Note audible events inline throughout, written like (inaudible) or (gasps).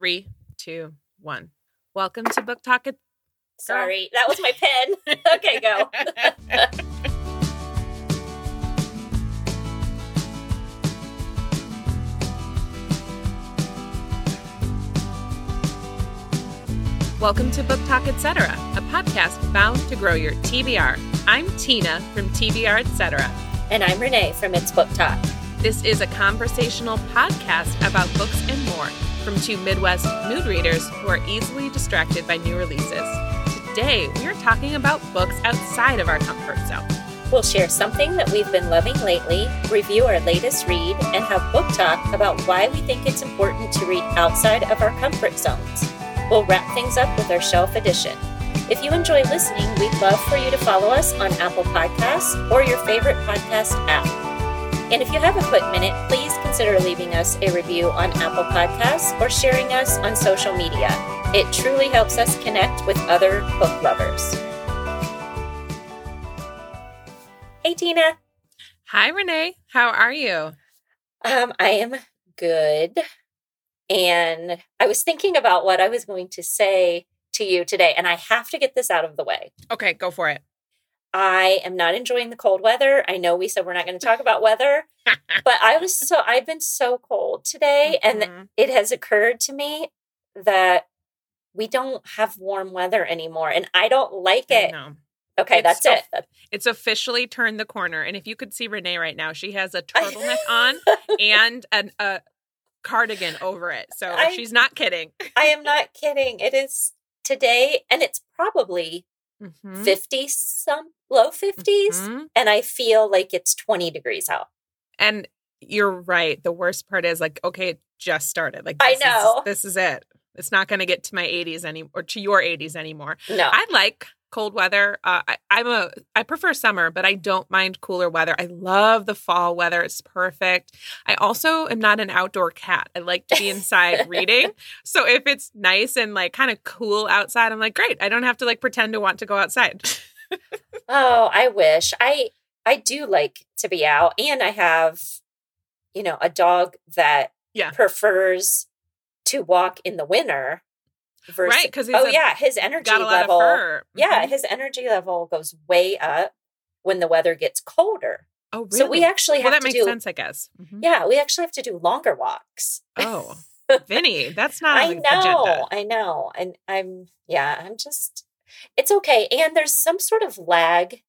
Three, two, one. Welcome to Book Talk. It- Sorry, that was my pen. (laughs) okay, go. (laughs) Welcome to Book Talk Etc., a podcast bound to grow your TBR. I'm Tina from TBR Etc. And I'm Renee from It's Book Talk. This is a conversational podcast about books and more from two Midwest mood readers who are easily distracted by new releases. Today, we are talking about books outside of our comfort zone. We'll share something that we've been loving lately, review our latest read, and have book talk about why we think it's important to read outside of our comfort zones. We'll wrap things up with our shelf addition. If you enjoy listening, we'd love for you to follow us on Apple Podcasts or your favorite podcast app. And if you have a quick minute, please consider leaving us a review on Apple Podcasts or sharing us on social media. It truly helps us connect with other book lovers. Hey, Tina. Hi, Renee. How are you? Um, I am good. And I was thinking about what I was going to say to you today, and I have to get this out of the way. Okay, go for it. I am not enjoying the cold weather. I know we said we're not going to talk about weather, (laughs) but I was so, I've been so cold today, and Mhm. it has occurred to me that we don't have warm weather anymore, and I don't like it. Okay, It's that's it. It's officially turned the corner. And if you could see Renee right now, she has a turtleneck on (laughs) and an, a cardigan over it. So I- she's not kidding. I am not kidding. It is today, and it's probably Mhm. 50 some, low 50s. Mhm. and I feel like it's 20 degrees out. And you're right. The worst part is like, okay, it just started. Like I this is- know. this is it. It's not going to get to my 80s any or to your 80s anymore. No. I like cold weather. Uh, I, I'm a I prefer summer, but I don't mind cooler weather. I love the fall weather. It's perfect. I also am not an outdoor cat. I like to be inside (laughs) reading. So if it's nice and like kind of cool outside, I'm like, great. I don't have to like pretend to want to go outside. (laughs) oh, I wish. I I do like to be out and I have you know, a dog that Yeah. prefers to walk in the winter versus Right, 'cause he's Oh a- yeah, his energy Got a lot level fur. Yeah, his energy level goes way up when the weather gets colder. Oh, really? So we actually well, have that to makes do sense, I guess. Mhm. Yeah, we actually have to do longer walks. Oh, (laughs) Vinny, that's not I know, agenda. I know. And I'm, yeah, I'm just, it's okay. And there's some sort of lag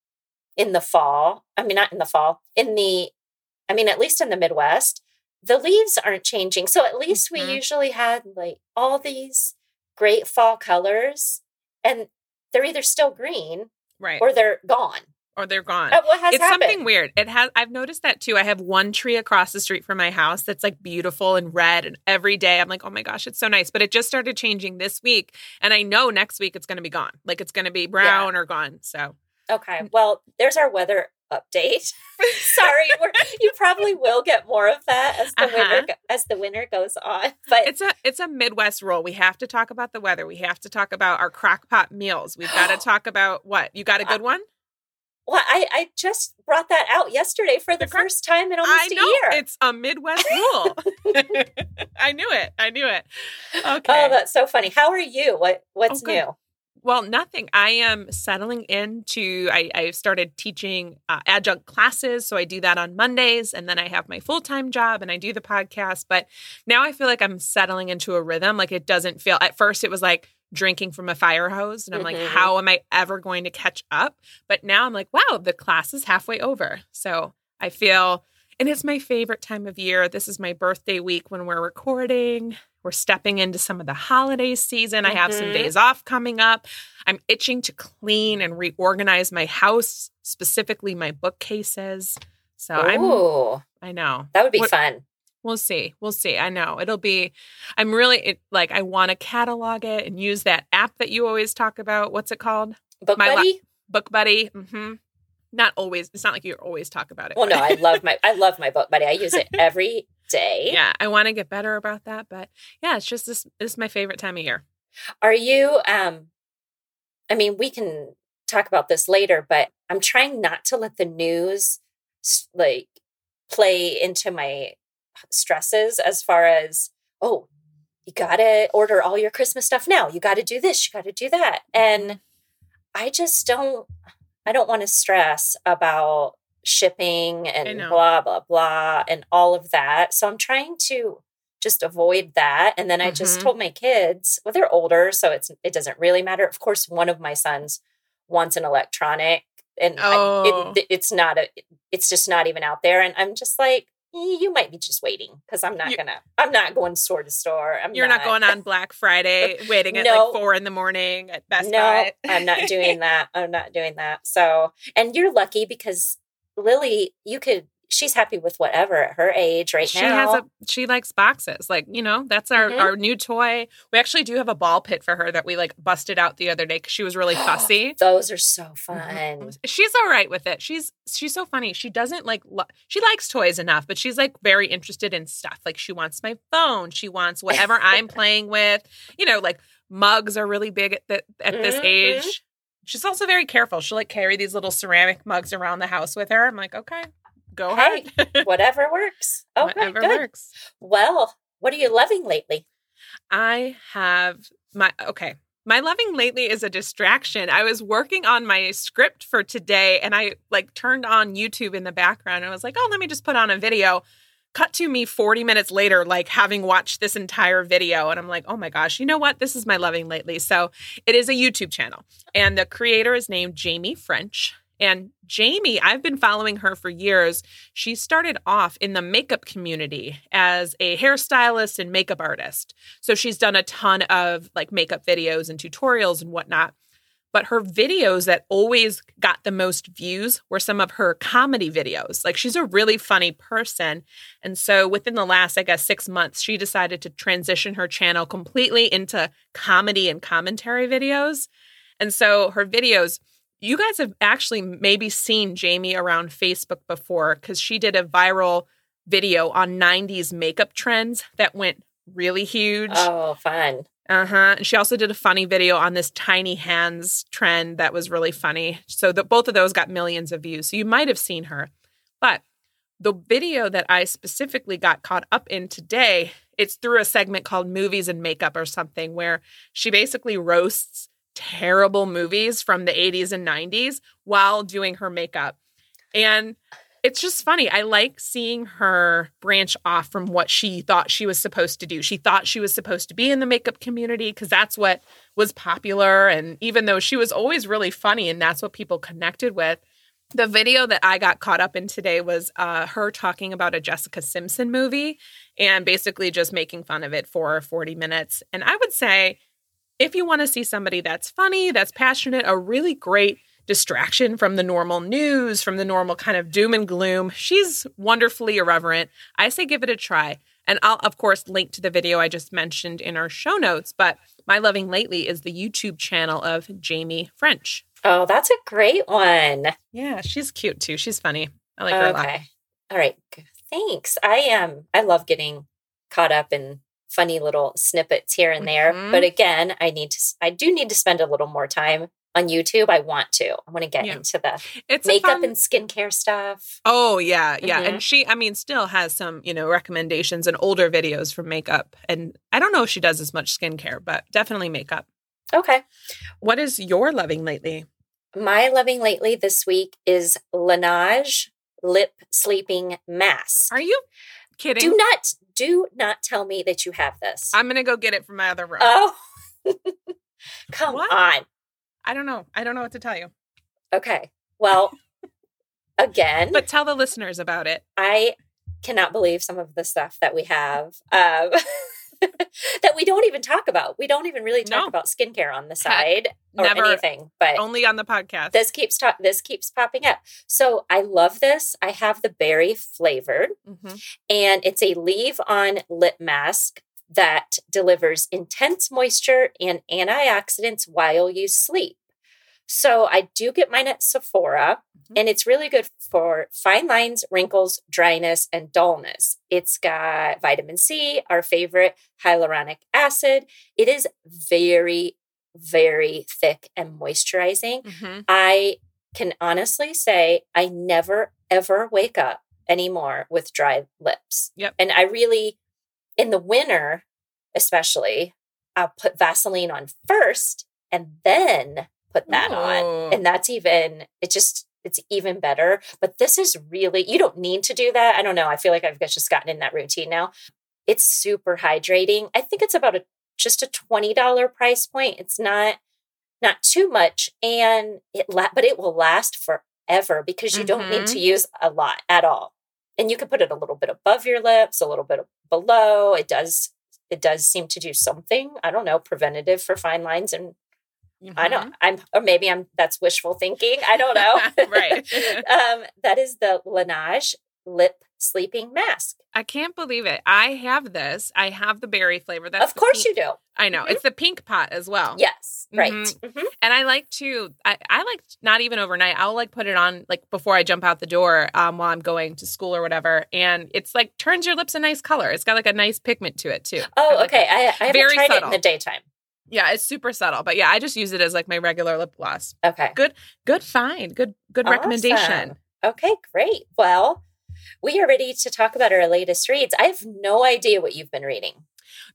in the fall. I mean, not in the fall, in the, I mean, at least in the Midwest, the leaves aren't changing. So at least Mhm. we usually had like all these great fall colors and they're either still green Right. or they're gone. or they're gone. Uh, what has it's happened? something weird. It has I've noticed that too. I have one tree across the street from my house that's like beautiful and red and every day I'm like, "Oh my gosh, it's so nice." But it just started changing this week and I know next week it's going to be gone. Like it's going to be brown or gone. So, Okay. Well, there's our weather update. (laughs) Sorry, we're, you probably will get more of that as the Uh-huh. winter as the winter goes on. But it's a it's a Midwest rule. We have to talk about the weather. We have to talk about our crock pot meals. We've got to (gasps) talk about what? You got a good one? well, I I just brought that out yesterday for the, The first time in I almost a year. It's a Midwest (laughs) rule. (laughs) I knew it. I knew it. Okay. Oh, that's so funny. How are you? What what's Oh, new? Well, nothing. I am settling into. I, I started teaching uh, adjunct classes, so I do that on Mondays, and then I have my full time job and I do the podcast. But now I feel like I'm settling into a rhythm. Like it doesn't feel. At first, it was like drinking from a fire hose, and I'm like, Mhm. how am I ever going to catch up? But now I'm like, wow, the class is halfway over. So I feel, and it's my favorite time of year. This is my birthday week when we're recording. We're stepping into some of the holiday season. I have some Mhm. days off coming up. I'm itching to clean and reorganize my house, specifically my bookcases. So I'm I know. that would be What- fun. We'll see. We'll see. I know. It'll be I'm really it, like I want to catalog it and use that app that you always talk about. What's it called? Book my buddy? Book Buddy. Mhm. Not always. It's not like you always talk about it. well, no, I love my I love my book buddy. I use it (laughs) every day. yeah, I want to get better about that, but yeah, it's just this this is my favorite time of year. Are you um I mean, we can talk about this later, but I'm trying not to let the news like play into my stresses as far as oh, you got to order all your Christmas stuff now. You got to do this, you got to do that. And I just don't I don't want to stress about shipping and blah blah blah and all of that. So I'm trying to just avoid that. And then I mm-hmm. just told my kids, well, they're older, so it's it doesn't really matter. Of course, one of my sons wants an electronic, and oh. I, it, it's not a, it's just not even out there. And I'm just like, you might be just waiting because I'm not you, gonna. I'm not going store to store. I'm you're not, not going on (laughs) Black Friday, waiting at no, like four in the morning at Best no, Buy. I'm not doing (laughs) that. I'm not doing that. So, and you're lucky because Lily, you could she's happy with whatever at her age right she now. She has a she likes boxes. Like, you know, that's our mm-hmm. our new toy. We actually do have a ball pit for her that we like busted out the other day cuz she was really (gasps) fussy. Those are so mm-hmm. fun. She's all right with it. She's she's so funny. She doesn't like lo- she likes toys enough, but she's like very interested in stuff. Like she wants my phone, she wants whatever I'm (laughs) playing with. You know, like mugs are really big at the, at this mm-hmm. age. She's also very careful. She'll like carry these little ceramic mugs around the house with her. I'm like, okay, go hey, ahead. (laughs) whatever works. Okay, whatever good. works. Well, what are you loving lately? I have my okay. My loving lately is a distraction. I was working on my script for today and I like turned on YouTube in the background and I was like, "Oh, let me just put on a video." Cut to me 40 minutes later like having watched this entire video and I'm like, "Oh my gosh, you know what? This is my loving lately." So, it is a YouTube channel and the creator is named Jamie French. And Jamie, I've been following her for years. She started off in the makeup community as a hairstylist and makeup artist. So she's done a ton of like makeup videos and tutorials and whatnot. But her videos that always got the most views were some of her comedy videos. Like she's a really funny person. And so within the last, I guess, six months, she decided to transition her channel completely into comedy and commentary videos. And so her videos, you guys have actually maybe seen Jamie around Facebook before because she did a viral video on 90s makeup trends that went really huge. Oh, fun. Uh huh. And she also did a funny video on this tiny hands trend that was really funny. So that both of those got millions of views. So you might have seen her. But the video that I specifically got caught up in today, it's through a segment called Movies and Makeup or something, where she basically roasts terrible movies from the 80s and 90s while doing her makeup. And it's just funny. I like seeing her branch off from what she thought she was supposed to do. She thought she was supposed to be in the makeup community because that's what was popular. And even though she was always really funny and that's what people connected with, the video that I got caught up in today was uh, her talking about a Jessica Simpson movie and basically just making fun of it for 40 minutes. And I would say, if you want to see somebody that's funny, that's passionate, a really great distraction from the normal news, from the normal kind of doom and gloom, she's wonderfully irreverent. I say give it a try. And I'll, of course, link to the video I just mentioned in our show notes. But my loving lately is the YouTube channel of Jamie French. Oh, that's a great one. Yeah, she's cute too. She's funny. I like her okay. a lot. All right. Thanks. I am. Um, I love getting caught up in funny little snippets here and there. Mm-hmm. But again, I need to, I do need to spend a little more time on YouTube. I want to. I want to get yeah. into the it's makeup fun... and skincare stuff. Oh yeah, yeah. Mm-hmm. And she, I mean, still has some, you know, recommendations and older videos for makeup. And I don't know if she does as much skincare, but definitely makeup. Okay. What is your loving lately? My loving lately this week is Laneige lip sleeping mask. Are you kidding? Do not do not tell me that you have this. I'm gonna go get it from my other room. Oh, (laughs) come what? on. I don't know. I don't know what to tell you. Okay. Well, (laughs) again, but tell the listeners about it. I cannot believe some of the stuff that we have. Um, (laughs) that we don't even talk about. We don't even really talk no. about skincare on the side or Never, anything, but only on the podcast. This keeps ta- this keeps popping up. So I love this. I have the berry flavored, mm-hmm. and it's a leave-on lip mask that delivers intense moisture and antioxidants while you sleep. So I do get mine at Sephora, mm-hmm. and it's really good for fine lines, wrinkles, dryness, and dullness. It's got vitamin C, our favorite hyaluronic acid. It is very, very thick and moisturizing. Mm-hmm. I can honestly say I never ever wake up anymore with dry lips. Yep. And I really in the winter especially, I'll put Vaseline on first and then put that Ooh. on. And that's even, it just, it's even better. But this is really, you don't need to do that. I don't know. I feel like I've just gotten in that routine now. It's super hydrating. I think it's about a just a $20 price point. It's not not too much and it la- but it will last forever because you don't need Mhm. to use a lot at all. And you can put it a little bit above your lips, a little bit below. It does it does seem to do something, I don't know, preventative for fine lines and I Mm-hmm. don't I'm or maybe I'm that's wishful thinking. I don't know. (laughs) Right. (laughs) um that is the Laneige lip sleeping mask. I can't believe it. I have this. I have the berry flavor. That's of course you do. I know. Mhm. It's the pink pot as well. Yes, right. Mhm. Mhm. And I like to, I, I like not even overnight. I'll like put it on like before I jump out the door um, while I'm going to school or whatever. And it's like turns your lips a nice color. It's got like a nice pigment to it too. I Oh, like okay. it. I, I haven't Very tried it subtle. in the daytime. Yeah, it's super subtle. But yeah, I just use it as like my regular lip gloss. Okay. Good good find. Good, good recommendation. Okay, great. Well, we are ready to talk about our latest reads. I have no idea what you've been reading.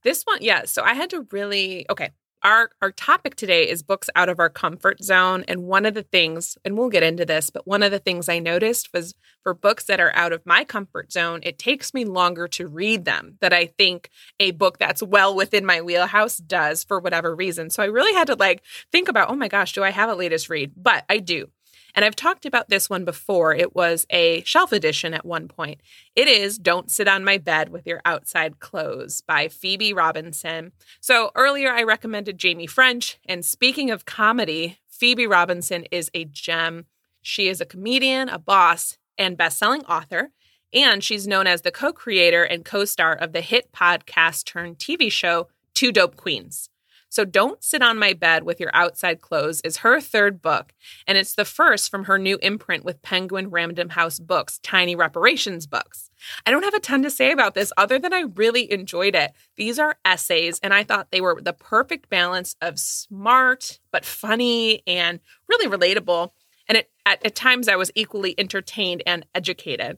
This one, yeah. So I had to really okay. Our our topic today is books out of our comfort zone, and one of the things, and we'll get into this, but one of the things I noticed was for books that are out of my comfort zone, it takes me longer to read them that I think a book that's well within my wheelhouse does for whatever reason. So I really had to like think about, oh my gosh, do I have a latest read? But I do. And I've talked about this one before. It was a shelf addition at one point. It is Don't Sit on My Bed with Your Outside Clothes by Phoebe Robinson. So earlier I recommended Jamie French. And speaking of comedy, Phoebe Robinson is a gem. She is a comedian, a boss, and best-selling author. And she's known as the co-creator and co-star of the hit podcast turned TV show Two Dope Queens. So Don't Sit on My Bed with Your Outside Clothes is her third book, and it's the first from her new imprint with Penguin Random House Books, Tiny Reparations Books. I don't have a ton to say about this other than I really enjoyed it. These are essays, and I thought they were the perfect balance of smart but funny and really relatable. And it, at, at times, I was equally entertained and educated.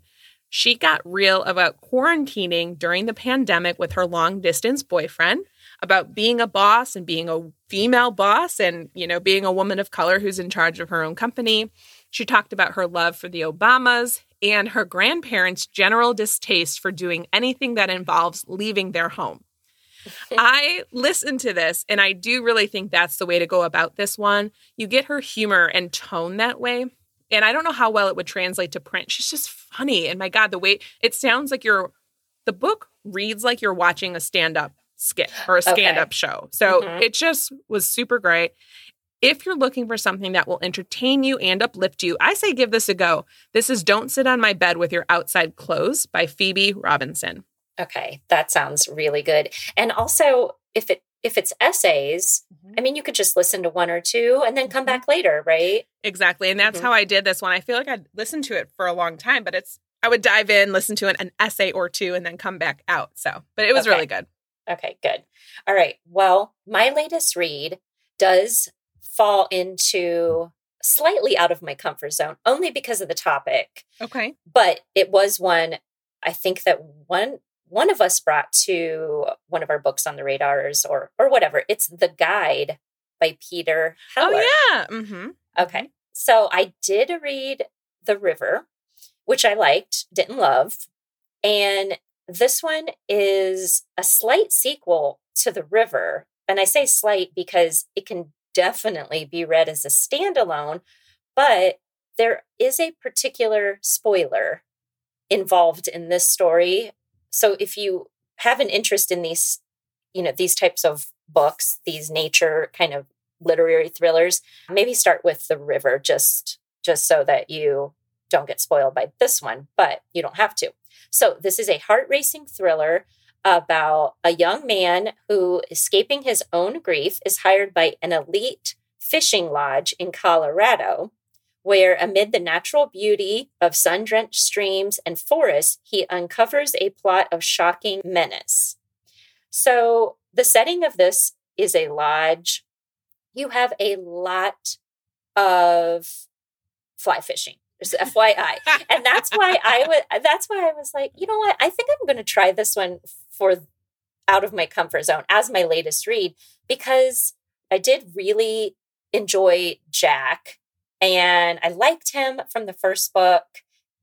She got real about quarantining during the pandemic with her long distance boyfriend, about being a boss and being a female boss and, you know, being a woman of color who's in charge of her own company. She talked about her love for the Obamas and her grandparents' general distaste for doing anything that involves leaving their home. (laughs) I listened to this and I do really think that's the way to go about this one. You get her humor and tone that way. And I don't know how well it would translate to print. She's just funny. And my God, the way it sounds like you're, the book reads like you're watching a stand up skit or a stand up show. So Mhm. it just was super great. If you're looking for something that will entertain you and uplift you, I say give this a go. This is Don't Sit on My Bed with Your Outside Clothes by Phoebe Robinson. Okay, that sounds really good. And also, if it if it's essays, I mean, you could just listen to one or two and then come Mhm. back later, right? Exactly. And that's Mhm. how I did this one. I feel like I'd listened to it for a long time, but it's, I would dive in, listen to an, an essay or two, and then come back out. So, but it was Okay. really good. Okay, good. All right. Well, my latest read does fall into slightly out of my comfort zone, only because of the topic. Okay. But it was one I think that one one of us brought to one of our books on the radars or or whatever. It's The Guide by Peter Heller. Oh, yeah. Mm-hmm. Okay. So I did read The River, which I liked, didn't love. And this one is a slight sequel to The River. And I say slight because it can definitely be read as a standalone, but there is a particular spoiler involved in this story. So if you have an interest in these, you know, these types of books, these nature kind of literary thrillers, maybe start with The River just just so that you don't get spoiled by this one, but you don't have to. So this is a heart-racing thriller about a young man who escaping his own grief is hired by an elite fishing lodge in Colorado where amid the natural beauty of sun-drenched streams and forests he uncovers a plot of shocking menace. So the setting of this is a lodge you have a lot of fly fishing. Just FYI. and that's why I was that's why I was like, you know what? I think I'm going to try this one for out of my comfort zone as my latest read because I did really enjoy Jack and I liked him from the first book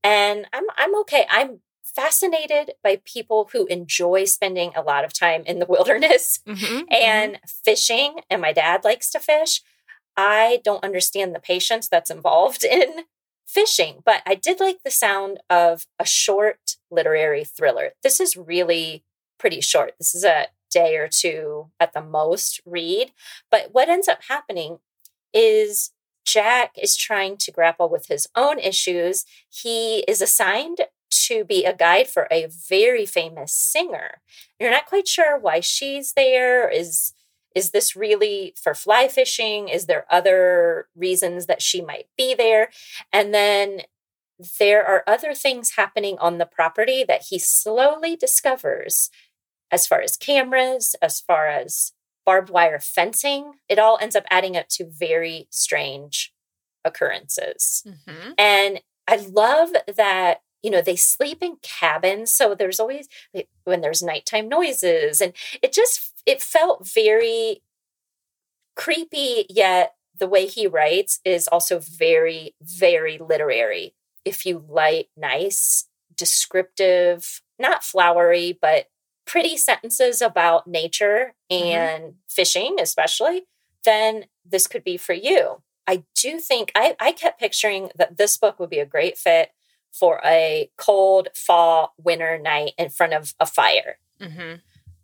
and I'm I'm okay. I'm fascinated by people who enjoy spending a lot of time in the (laughs) wilderness mm-hmm, and mm-hmm. fishing and my dad likes to fish. I don't understand the patience that's involved (laughs) in fishing, but I did like the sound of a short literary thriller. This is really pretty short. This is a day or two at the most read. But what ends up happening is Jack is trying to grapple with his own issues. He is assigned to be a guide for a very famous singer. You're not quite sure why she's there. Is is this really for fly fishing? Is there other reasons that she might be there? And then there are other things happening on the property that he slowly discovers as far as cameras, as far as barbed wire fencing. It all ends up adding up to very strange occurrences. Mm-hmm. And I love that you know they sleep in cabins so there's always when there's nighttime noises and it just it felt very creepy yet the way he writes is also very very literary if you like nice descriptive not flowery but pretty sentences about nature mm-hmm. and mm-hmm. fishing especially then this could be for you i do think I, I kept picturing that this book would be a great fit for a cold fall winter night in front of a fire. Mm-hmm.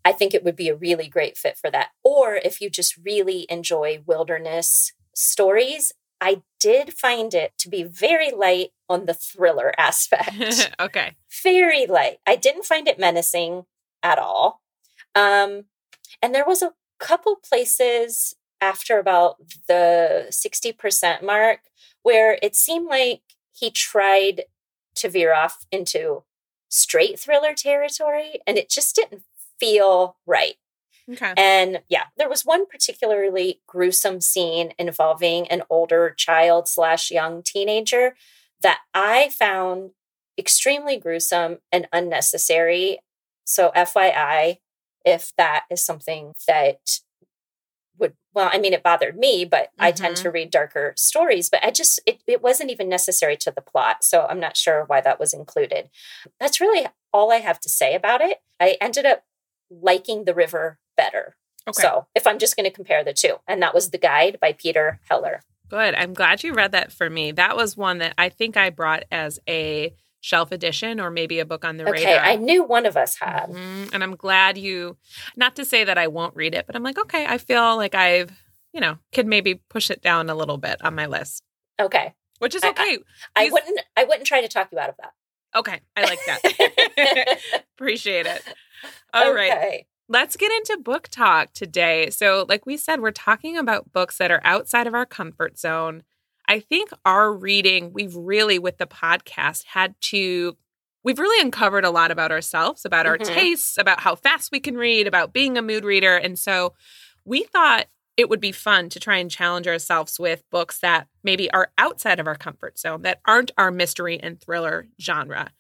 I think it would be a really great fit for that. Or if you just really enjoy wilderness stories, I did find it to be very light on the thriller (laughs) aspect. (laughs) okay. Very light. I didn't find it menacing at all. Um, and there was a couple places after about the 60% mark where it seemed like he tried to veer off into straight thriller territory and it just didn't feel right. Okay. And yeah, there was one particularly gruesome scene involving an older child slash young teenager that I found extremely gruesome and unnecessary. So, FYI, if that is something that well i mean it bothered me but mm-hmm. i tend to mm-hmm. read darker stories but i just it, it wasn't even necessary to the plot so i'm not sure why that was included that's really all i have to say about it i ended up liking the river better okay. so if i'm just going to compare the two and that was the guide by peter heller good i'm glad you read that for me that was one that i think i brought as a shelf addition or maybe a book on the okay, radar. I knew one of us had. Mm-hmm. And I'm glad you, not to say that I won't read it, but I'm like, okay, I feel like I've, you know, could maybe push it down a little bit on my list. Okay. Which is okay. I, I, I wouldn't, I wouldn't try to talk you out of that. Okay. I like that. (laughs) Appreciate it. All okay. right. Let's get into book talk today. So, like we said, we're talking about books that are outside of our comfort zone I think our reading, we've really, with the podcast, had to, we've really uncovered a lot about ourselves, about our mm-hmm. tastes, about how fast we can read, about being a mood reader. And so we thought it would be fun to try and challenge ourselves with books that maybe are outside of our comfort zone, that aren't our mystery and thriller genre.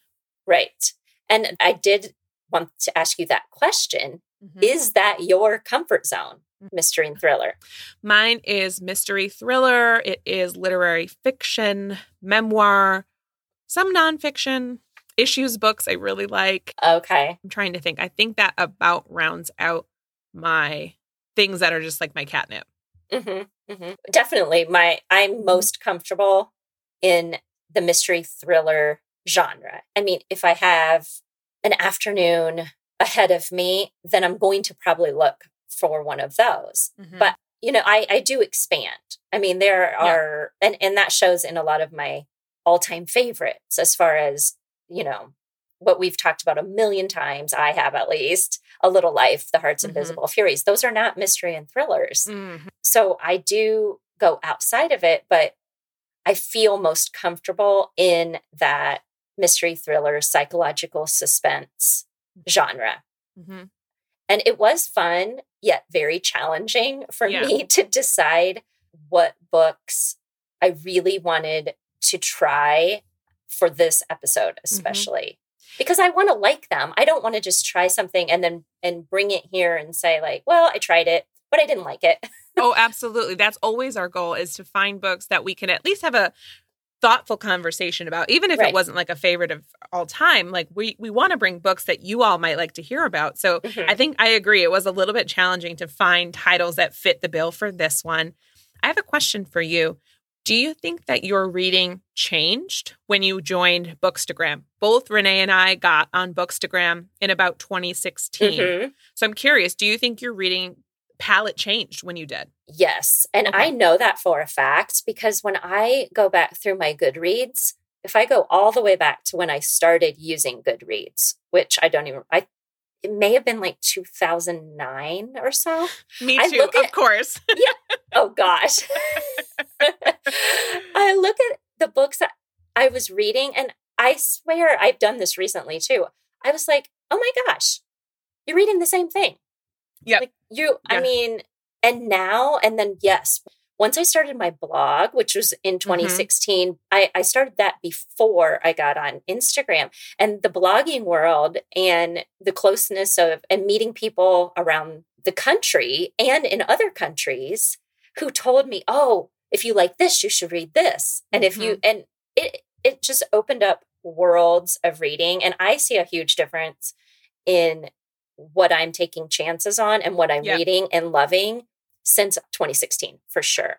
Right. And I did want to ask you that question. Mm-hmm. Is that your comfort zone? Mystery and thriller? Mine is mystery thriller. It is literary fiction, memoir, some nonfiction, issues books I really like. Okay. I'm trying to think. I think that about rounds out my things that are just like my catnip. Mm-hmm, mm-hmm. Definitely. My I'm most comfortable in the mystery thriller genre. I mean, if I have an afternoon ahead of me, then I'm going to probably look for one of those. Mm-hmm. But you know, I I do expand. I mean, there are yeah. and and that shows in a lot of my all-time favorites as far as, you know, what we've talked about a million times, I have at least, A Little Life, The Heart's mm-hmm. Invisible Furies. Those are not mystery and thrillers. Mm-hmm. So I do go outside of it, but I feel most comfortable in that mystery thriller, psychological suspense genre. Mm-hmm. And it was fun, yet very challenging for yeah. me (laughs) to decide what books I really wanted to try for this episode, mm-hmm. especially. because I want to like them. I don't want to just try something and then and bring it here and say like, well, I tried it, but I didn't like it. oh, absolutely. That's always our goal is to find books that we can at least have a thoughtful conversation about even if right. it wasn't like a favorite of all time like we we want to bring books that you all might like to hear about so mm-hmm. i think i agree it was a little bit challenging to find titles that fit the bill for this one i have a question for you do you think that your reading changed when you joined Bookstagram? Both Renee and I got on Bookstagram in about 2016. Mm-hmm. So I'm curious, do you think your reading palette changed when you did? Yes. And okay. I know that for a fact because when I go back through my Goodreads, if I go all the way back to when I started using Goodreads, which I don't even, I it may have been like 2009 or so. Me too, of at, course. yeah. Oh gosh. (laughs) I look at the books that I was reading, and I swear I've done this recently too. I was like, oh my gosh, you're reading the same thing. Yeah. Like you, yeah. I mean, and now, and then yes, once I started my blog, which was in 2016, mm-hmm. I, I started that before I got on Instagram. And the blogging world and the closeness of and meeting people around the country and in other countries who told me, oh, if you like this, you should read this. And mm-hmm. if you mm-hmm. and it it just opened up worlds of reading. And I see a huge difference in what I'm taking chances on and what I'm yeah. reading and loving since 2016 for sure.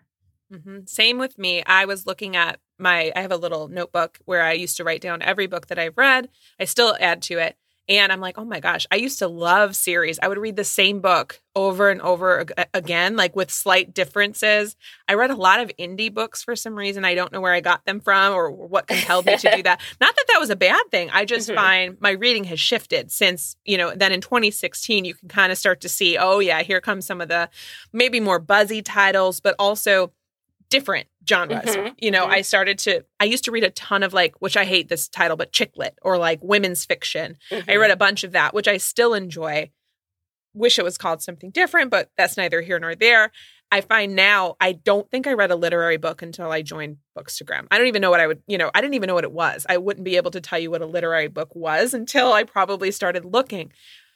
Mm-hmm. Same with me. I was looking at my, I have a little notebook where I used to write down every book that I've read. I still add to it. And I'm like, oh my gosh, I used to love series. I would read the same book over and over again, like with slight differences. I read a lot of indie books for some reason. I don't know where I got them from or what compelled me to do (laughs) that. Not that that was a bad thing. I just mm-hmm. find my reading has shifted since, you know, then in 2016, you can kind of start to see, oh, yeah, here comes some of the maybe more buzzy titles, but also different genres. Mm-hmm. You know, mm-hmm. I started to I used to read a ton of like which I hate this title but chick lit or like women's fiction. Mm-hmm. I read a bunch of that which I still enjoy. Wish it was called something different, but that's neither here nor there. I find now I don't think I read a literary book until I joined Bookstagram. I don't even know what I would, you know, I didn't even know what it was. I wouldn't be able to tell you what a literary book was until I probably started looking.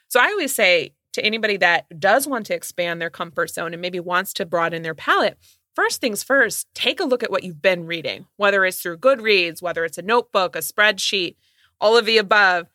So I always say to anybody that does want to expand their comfort zone and maybe wants to broaden their palette, first things first, take a look at what you've been reading, whether it's through Goodreads, whether it's a notebook, a spreadsheet, all of the above.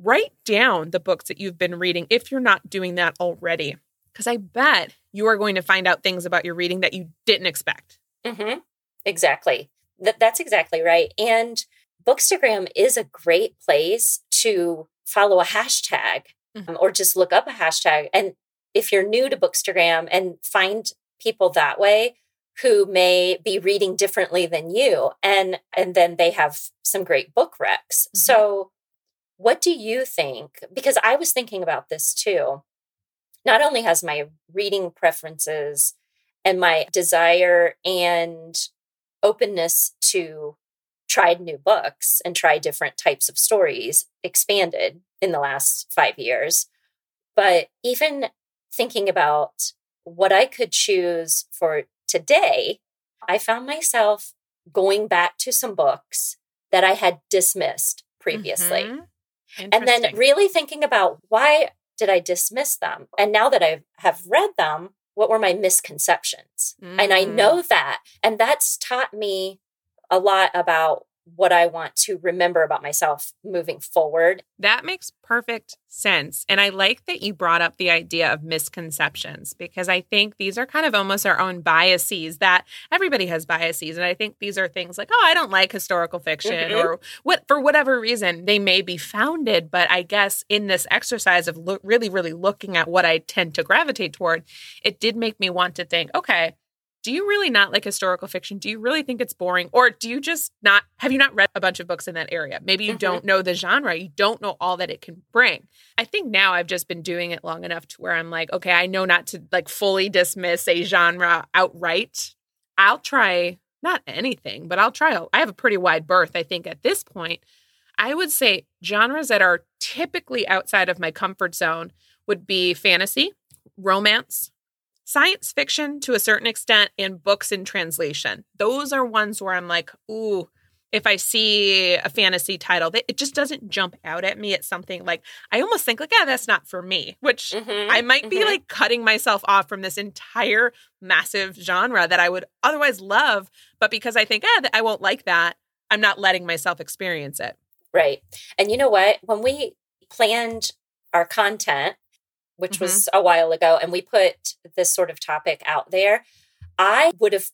Write down the books that you've been reading if you're not doing that already, because I bet you are going to find out things about your reading that you didn't expect. Mm-hmm. Exactly. Th- that's exactly right. And Bookstagram is a great place to follow a hashtag mm-hmm. um, or just look up a hashtag. And if you're new to Bookstagram and find people that way, who may be reading differently than you and and then they have some great book recs. Mm-hmm. so what do you think? Because i was thinking about this too. Not only has my reading preferences and my desire and openness to try new books and try different types of stories expanded in the last 5 years but even thinking about what I could choose for today, I found myself going back to some books that I had dismissed previously. Mm-hmm. And then really thinking about why did I dismiss them? And now that I have read them, what were my misconceptions? Mm-hmm. And I mm. know that. And that's taught me a lot about what I want to remember about myself moving forward. That makes perfect sense. And I like that you brought up the idea of misconceptions because I think these are kind of almost our own biases that everybody has biases. And I think these are things like, oh, I don't like historical fiction mm-hmm. or what for whatever reason they may be founded. But I guess in this exercise of lo- really, really looking at what I tend to gravitate toward, it did make me want to think, okay, do you really not like historical fiction? Do you really think it's boring? Or do you just not have you not read a bunch of books in that area? Maybe you mm-hmm. don't know the genre, you don't know all that it can bring. I think now I've just been doing it long enough to where I'm like, okay, I know not to like fully dismiss a genre outright. I'll try not anything, but I'll try. I have a pretty wide berth, I think, at this point. I would say genres that are typically outside of my comfort zone would be fantasy, romance, science fiction to a certain extent and books in translation. Those are ones where I'm like, ooh, if I see a fantasy title, that it just doesn't jump out at me. It's something like I almost think like, yeah, that's not for me, which Mhm, I might be mhm. like cutting myself off from this entire massive genre that I would otherwise love, but because I think, ah, I won't like that, I'm not letting myself experience it. Right. And you know what? When we planned our content, which was a while ago, and we put this sort of topic out there, I would have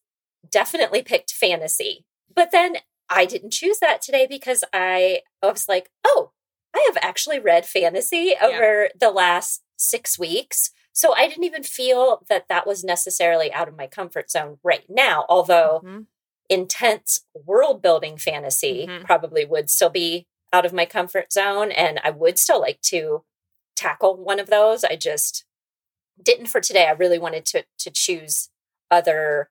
definitely picked fantasy. But then I didn't choose that today because I, I was like, oh, I have actually read fantasy over the last six weeks. So I didn't even feel that that was necessarily out of my comfort zone right now, although Mhm. intense world building fantasy Mhm. probably would still be out of my comfort zone and I would still like to tackle one of those. I just didn't for today. I really wanted to to choose other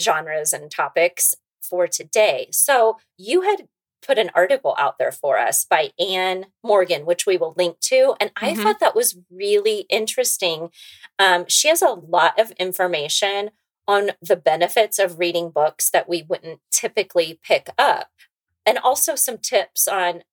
genres and topics for today. So you had put an article out there for us by Ann Morgan, which we will link to. And I Mhm. thought that was really interesting. Um, she has a lot of information on the benefits of reading books that we wouldn't typically pick up. And also some tips on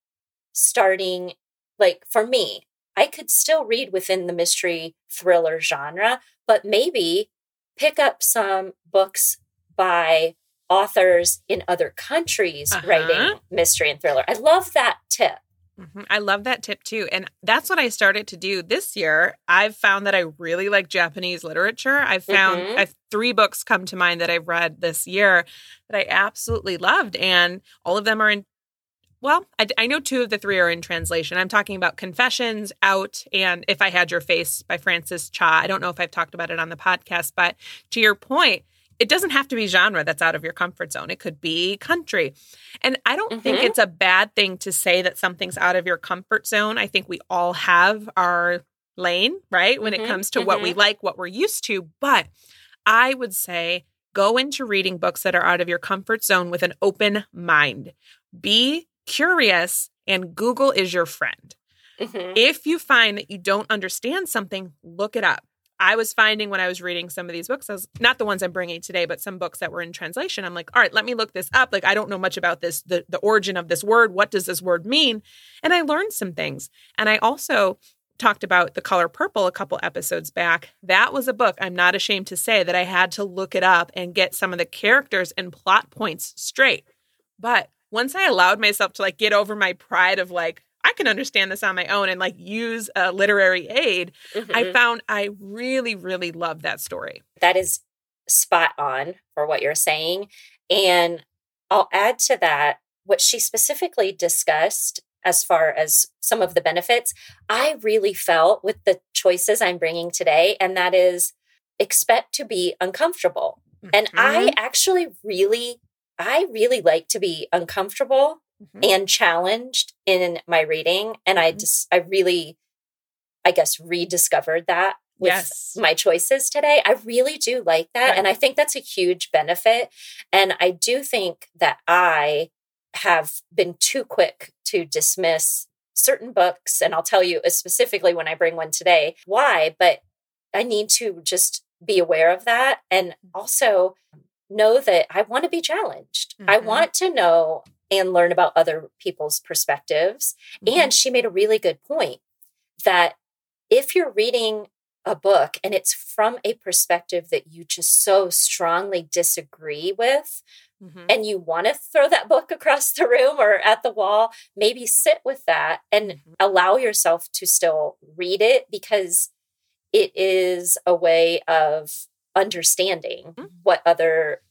starting, like for me, I could still read within the mystery thriller genre, but maybe pick up some books by authors in other countries Uh-huh. writing mystery and thriller. I love that tip. Mhm. I love that tip too. And that's what I started to do this year. I've found that I really like Japanese literature. I've found Mhm. I've three books come to mind that I've read this year that I absolutely loved. And all of them are in, well, I, I know two of the three are in translation. I'm talking about Confessions, Out, and If I Had Your Face by Frances Cha. I don't know if I've talked about it on the podcast, but to your point, it doesn't have to be genre that's out of your comfort zone. It could be country. And I don't think Mhm. it's a bad thing to say that something's out of your comfort zone. I think we all have our lane, right? When Mhm, it comes to what we like, what we're used to. But I would say go into reading books that are out of your comfort zone with an open mind. Be curious, and Google is your friend. Mhm. If you find that you don't understand something, look it up. I was finding when I was reading some of these books, I was not the ones I'm bringing today, but some books that were in translation. I'm like, all right, let me look this up. Like, I don't know much about this, the, the origin of this word. What does this word mean? And I learned some things. And I also talked about The Color Purple a couple episodes back. That was a book, I'm not ashamed to say, that I had to look it up and get some of the characters and plot points straight. But once I allowed myself to like get over my pride of like, I can understand this on my own and like use a literary aid, I Mhm. found I really, really love that story. that is spot on for what you're saying. And I'll add to that what she specifically discussed as far as some of the benefits. I really felt with the choices I'm bringing today, and that is expect to be uncomfortable. And I actually really, I really like to be uncomfortable Mhm. and challenged in my reading. And I just, I really, I guess, rediscovered that with Yes. my choices today. I really do like that. Right. And I think that's a huge benefit. And I do think that I have been too quick to dismiss certain books. And I'll tell you uh, specifically when I bring one today why, but I need to just be aware of that. And also know that I want to be challenged. I Mhm. want to know and learn about other people's perspectives. Mhm. And she made a really good point that if you're reading a book and it's from a perspective that you just so strongly disagree with, Mhm. and you want to throw that (laughs) book across the room or at the wall, maybe sit with that and Mhm. allow yourself to still read it because it is a way of understanding Mhm. what other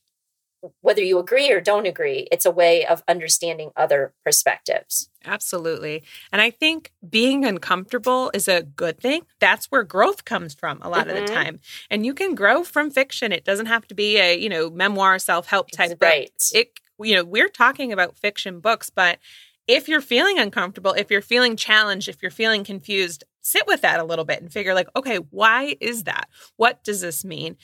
whether you agree or don't agree it's a way of understanding other perspectives Absolutely. And I think being uncomfortable is a good thing. That's where growth comes from a lot of Mhm. the time. And you can grow from fiction. It doesn't have to be a, you know, memoir self-help type book. right It you know, we're talking about fiction books, but if you're feeling uncomfortable, if you're feeling challenged, if you're feeling confused, sit with that a little bit and figure like, okay, why is that? What does this mean?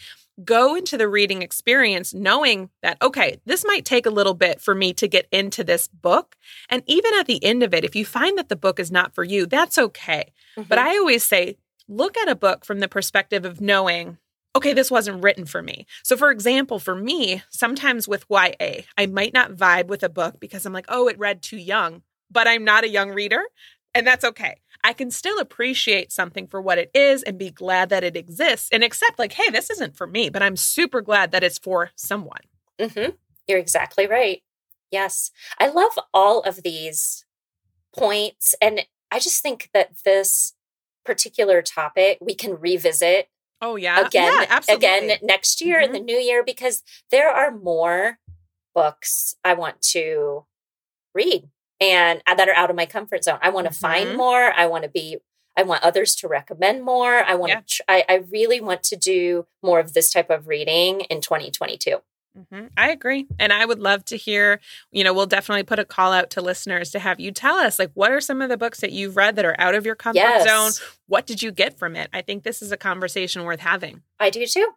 Go into the reading experience knowing that okay, this might take a little bit for me to get into this book. And even at the end of it, if you find that the book is not for you, that's okay. But Mhm. I always say, look at a book from the perspective of knowing, okay, this wasn't written for me. So, for example, for me, sometimes with YA, I might not vibe with a book because I'm like, oh, it read too young, but I'm not a young reader. And that's okay. I can still appreciate something for what it is and be glad that it exists and accept, like, hey, this isn't for me, but I'm super glad that it's for someone. Mm-hmm. You're exactly right. Yes. I love all of these points. And I just think that this particular topic we can revisit Oh yeah. again yeah, absolutely. again next year in the new year because there are more books I want to read and uh, that are out of my comfort zone. I want to find Mhm. more. I want to be I want others to recommend more. I want Yeah. to tr- I, I really want to do more of this type of reading in 2022. Mhm. I agree. And I would love to hear, you know, we'll definitely put a call out to listeners to have you tell us, like, what are some of the books that you've read that are out of your comfort Yes. zone? What did you get from it? I think this is a conversation worth having. I do too.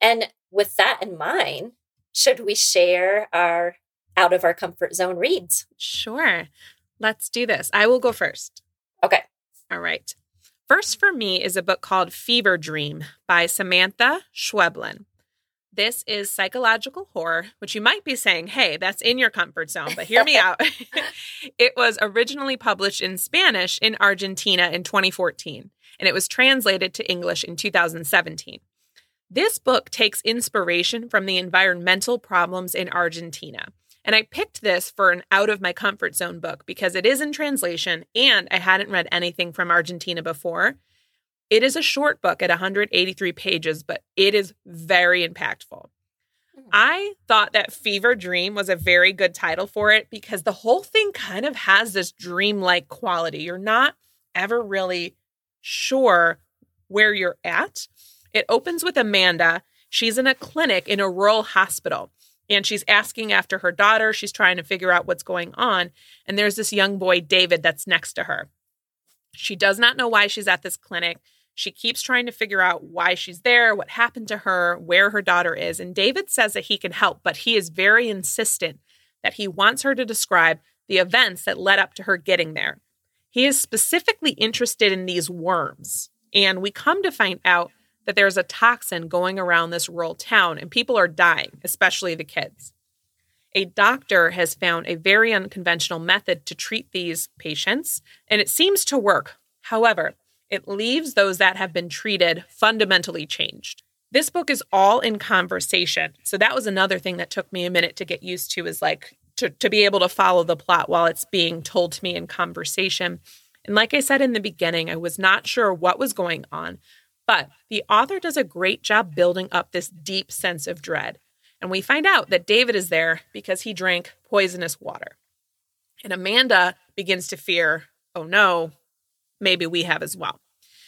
And with that in mind, should we share our out of our comfort zone reads? Sure. Let's do this. I will go first. Okay. All right. First for me is a book called Fever Dream by Samantha Schweblin. This is psychological horror, which you might be saying, hey, that's in your comfort zone, but hear me (laughs) out. (laughs) it was originally published in Spanish in Argentina in 2014, and it was translated to English in 2017. This book takes inspiration from the environmental problems in Argentina. And I picked this for an out of my comfort zone book because it is in translation and I hadn't read anything from Argentina before. It is a short book at 183 pages, but it is very impactful. Hmm. I thought that Fever Dream was a very good title for it because the whole thing kind of has this dreamlike quality. You're not ever really sure where you're at. It opens with Amanda. She's in a clinic in a rural hospital and she's asking after her daughter. She's trying to figure out what's going on. And there's this young boy, David, that's next to her. She does not know why she's at this clinic. She keeps trying to figure out why she's there, what happened to her, where her daughter is. And David says that he can help, but he is very insistent that he wants her to describe the events that led up to her getting there. He is specifically interested in these worms. And we come to find out that there's a toxin going around this rural town and people are dying, especially the kids. A doctor has found a very unconventional method to treat these patients, and it seems to work. However, it leaves those that have been treated fundamentally changed. This book is all in conversation. So that was another thing that took me a minute to get used to is like to, to be able to follow the plot while it's being told to me in conversation. And like I said in the beginning, I was not sure what was going on, but the author does a great job building up this deep sense of dread. And we find out that David is there because he drank poisonous water. And Amanda begins to fear, oh no, maybe we have as well.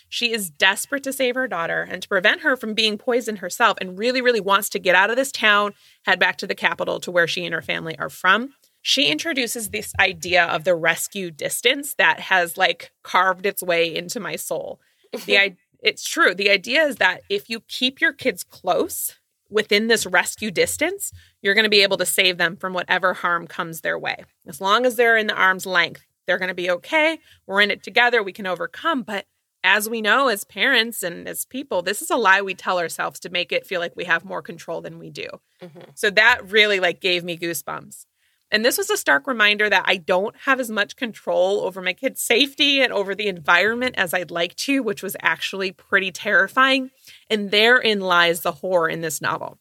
She is desperate to save her daughter and to prevent her from being poisoned herself and really, really wants to get out of this town, head back to the capital to where she and her family are from. She introduces this idea of the rescue distance that has like carved its way into my soul. The (laughs) it's true. The idea is that if you keep your kids close within this rescue distance, you're going to be able to save them from whatever harm comes their way. As long as they're in the arm's length, they're going to be okay. We're in it together. We can overcome. But as we know, as parents and as people, this is a lie we tell ourselves to make it feel like we have more control than we do. Mhm. So that really like gave me goosebumps. And this was a stark reminder that I don't have as much control over my kids' safety and over the environment as I'd like to, which was actually pretty terrifying. And therein lies the horror in this novel.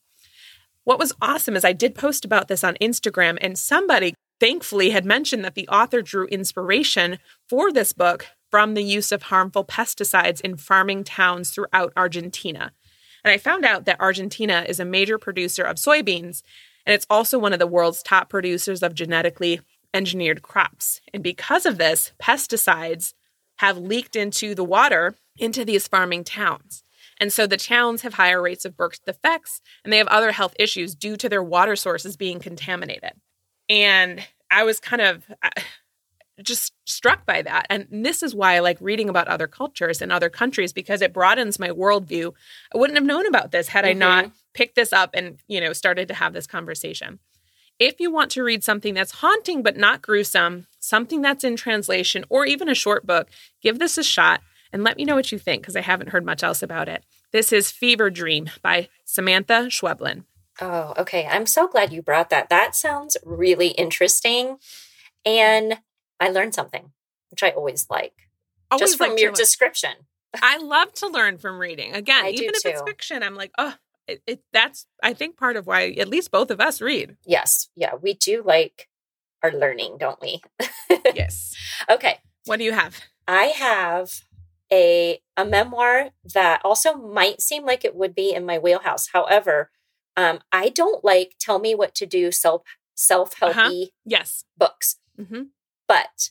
What was awesome is I did post about this on Instagram, and somebody thankfully had mentioned that the author drew inspiration for this book from the use of harmful pesticides in farming towns throughout Argentina. And I found out that Argentina is a major producer of soybeans, and it's also one of the world's top producers of genetically engineered crops. And because of this, pesticides have leaked into the water into these farming towns. And so the towns have higher rates of birth defects and they have other health issues due to their water sources being contaminated. And I was kind of uh, just struck by that. And this is why I like reading about other cultures and other countries because it broadens my worldview. I wouldn't have known about this had I not picked this up and, you know, started to have this conversation. If you want to read something that's haunting but not gruesome, something that's in translation, or even a short book, give this a shot and let me know what you think because I haven't heard much else about it. This is Fever Dream by Samantha Schweblin. Oh, okay. I'm so glad you brought that. That sounds really interesting. And I learned something, which I always like. Always just from like your description. I love to learn from reading. Again, I even if it's fiction, I'm like, oh, it, it, that's I think part of why at least both of us read. Yes. Yeah. We do like our learning, don't we? Yes. (laughs) okay. what do you have? I have a a memoir that also might seem like it would be in my wheelhouse. However, um, I don't like tell me what to do self self helpy Uh-huh. Yes. books, hmm but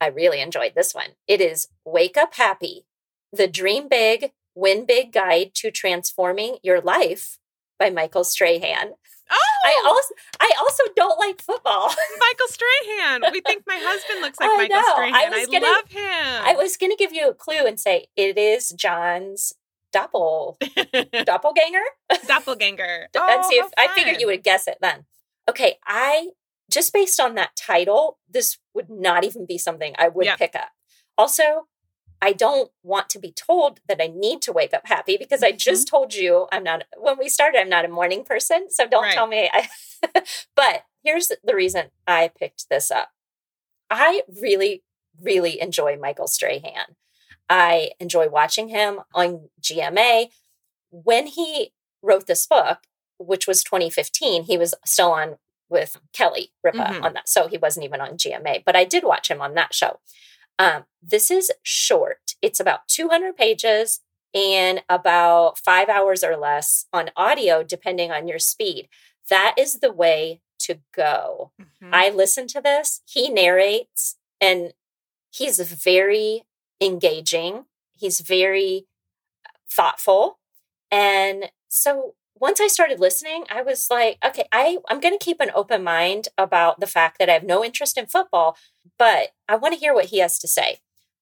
I really enjoyed this one. It is Wake Up Happy: The Dream Big, Win Big Guide to Transforming Your Life by Michael Strahan. Oh, I also I also don't like football. (laughs) Michael Strahan. We think my husband looks like I Michael know. Strahan. I I, gonna- love him. I was going to give you a clue and say it is John's doppel (laughs) doppelganger. doppelganger. (laughs) and oh, see if Oh, I figured you would guess it then. Okay, I just based on that title, this would not even be something I would Yeah. pick up. Also, I don't want to be told that I need to wake up happy because I mm-hmm. just told you I'm not when we started I'm not a morning person, so don't Right. tell me I (laughs) But here's the reason I picked this up. I really really enjoy Michael Strahan. I enjoy watching him on GMA. When he wrote this book, which was 2015, he was still on with Kelly Ripa Mhm. on that. So he wasn't even on GMA, but I did watch him on that show. Um, this is short, it's about 200 pages and about five hours or less on audio, depending on your speed. That is the way to go. Mhm. I listen to this. He narrates and he's very engaging. He's very uh, thoughtful. And so once I started listening, I was like, okay, I, I'm going to keep an open mind about the fact that I have no interest in football, but I want to hear what he has to say.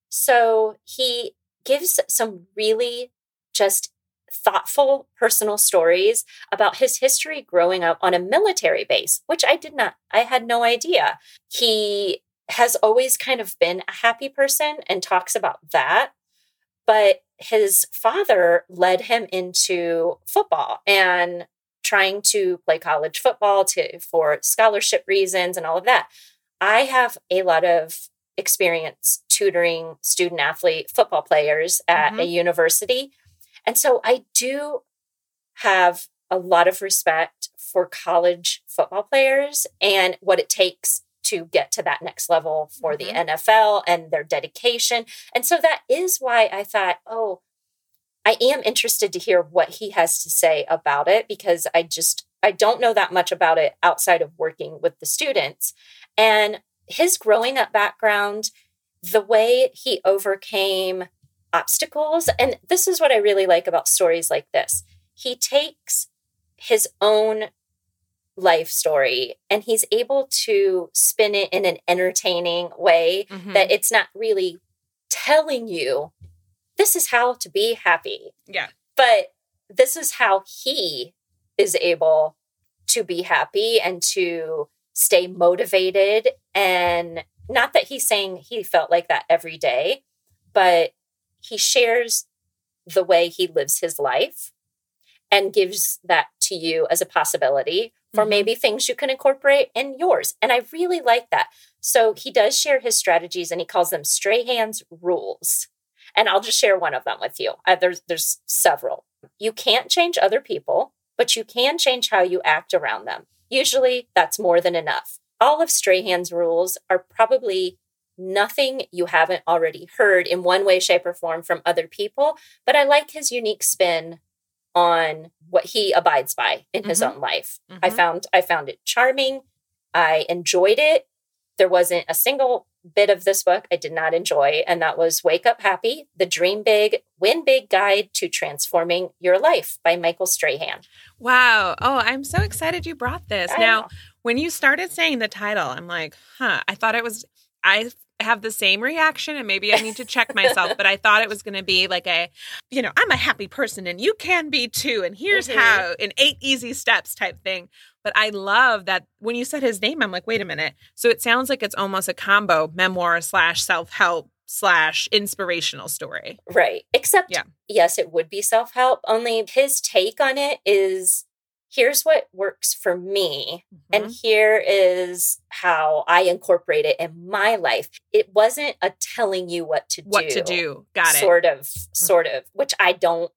So he gives some really just thoughtful personal stories about his history growing up on a military base, which I did not, I had no idea. He has always kind of been a happy person and talks about that. But his father led him into football and trying to play college football to for scholarship reasons and all of that. I have a lot of experience tutoring student athlete football players at a mm-hmm. university. And so I do have a lot of respect for college football players and what it takes to get to that next level for the mm-hmm. NFL and their dedication. And so that is why I thought, oh, I am interested to hear what he has to say about it because I just I don't know that much about it outside of working with the students. And his growing up background, the way he overcame obstacles, and this is what I really like about stories like this. He takes his own life story and he's able to spin it in an entertaining way Mhm. that it's not really telling you this is how to be happy yeah. but this is how he is able to be happy and to stay motivated and not that he's saying he felt like that every day but he shares the way he lives his life and gives that to you as a possibility for Mhm. maybe things you can incorporate in yours and i really like that so he does share his strategies and he calls them strahan's rules and I'll just share one of them with you. Uh, there's there's several. You can't change other people, but you can change how you act around them. Usually, that's more than enough. All of Strahan's rules are probably nothing you haven't already heard in one way, shape, or form from other people. But I like his unique spin on what he abides by in his Mhm. own life. I Mhm. found I found it charming. I enjoyed it. There wasn't a single bit of this book I did not enjoy, and that was Wake Up Happy, The Dream Big, Win Big Guide to Transforming Your Life by Michael Strahan. Wow. Oh, I'm so excited you brought this. I now, know. when you started saying the title, I'm like, huh, I thought it was, I have the same reaction and maybe I need to check myself, but I thought it was going to be like a, you know, I'm a happy person and you can be too. And here's Mhm. how in eight easy steps type thing. But I love that when you said his name, I'm like, wait a minute. So it sounds like it's almost a combo memoir slash self help slash inspirational story. Right. Except, Yeah. yes, it would be self help, only his take on it is here's what works for me, Mm-hmm. and here is how I incorporate it in my life. It wasn't a telling you what to what do. to do. Got it. Sort of, sort of, which I don't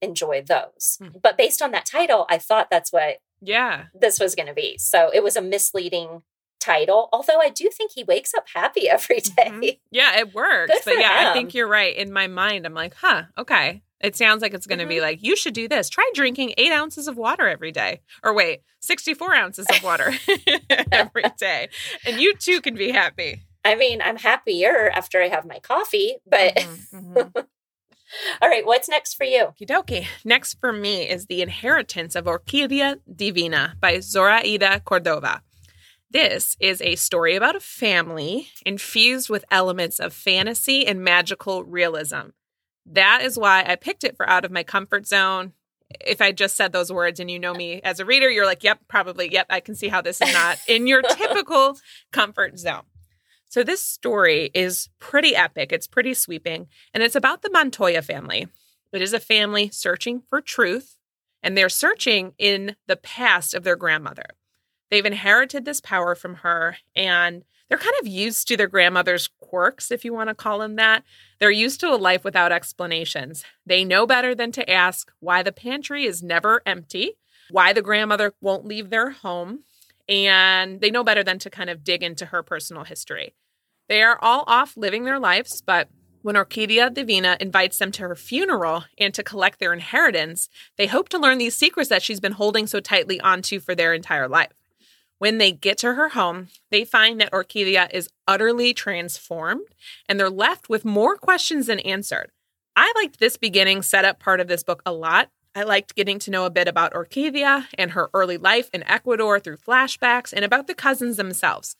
enjoy those. Mm. But based on that title, I thought that's what Yeah. this was going to be. So it was a misleading title. Although I do think he wakes up happy (laughs) every day. Mhm. Yeah, it works. Good but yeah, I think you're right. In my mind, I'm like, huh, okay. It sounds like it's going to be Mhm. like, you should do this. Try drinking eight ounces of water every day. Or wait, 64 ounces of water (laughs) (laughs) every day. And you too can be happy. I mean, I'm happier after I have my coffee, but Mhm, mhm. (laughs) all right, what's next for you? Kidoki. Next for me is The Inheritance of Orquídea Divina by Zoraida Cordova. This is a story about a family infused with elements of fantasy and magical realism. That is why I picked it for Out of My Comfort Zone. If I just said those words and you know me as a reader, you're like, yep, probably, yep, I can see how this is not (laughs) in your typical comfort zone. So, this story is pretty epic. It's pretty sweeping, and it's about the Montoya family. It is a family searching for truth, and they're searching in the past of their grandmother. They've inherited this power from her, and they're kind of used to their grandmother's quirks, if you want to call them that. They're used to a life without explanations. They know better than to ask why the pantry is never empty, why the grandmother won't leave their home, and they know better than to kind of dig into her personal history. They are all off living their lives, but when Orquídea Divina invites them to her funeral and to collect their inheritance, they hope to learn these secrets that she's been holding so tightly onto for their entire life. When they get to her home, they find that Orquídea is utterly transformed and they're left with more questions than answered. I liked this beginning setup part of this book a lot. I liked getting to know a bit about Orquídea and her early life in Ecuador through flashbacks and about the cousins themselves.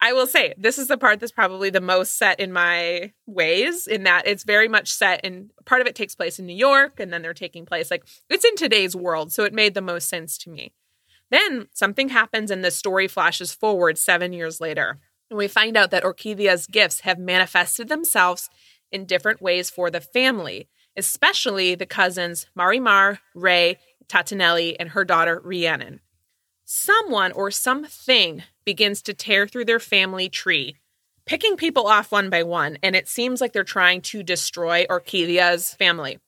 I will say this is the part that's probably the most set in my ways, in that it's very much set and part of it takes place in New York, and then they're taking place like it's in today's world, so it made the most sense to me. Then something happens, and the story flashes forward seven years later. And we find out that Orquídea's gifts have manifested themselves in different ways for the family, especially the cousins Marimar, Rey, Tatinelli, and her daughter Rhiannon someone or something begins to tear through their family tree, picking people off one by one, and it seems like they're trying to destroy Orquídea's family.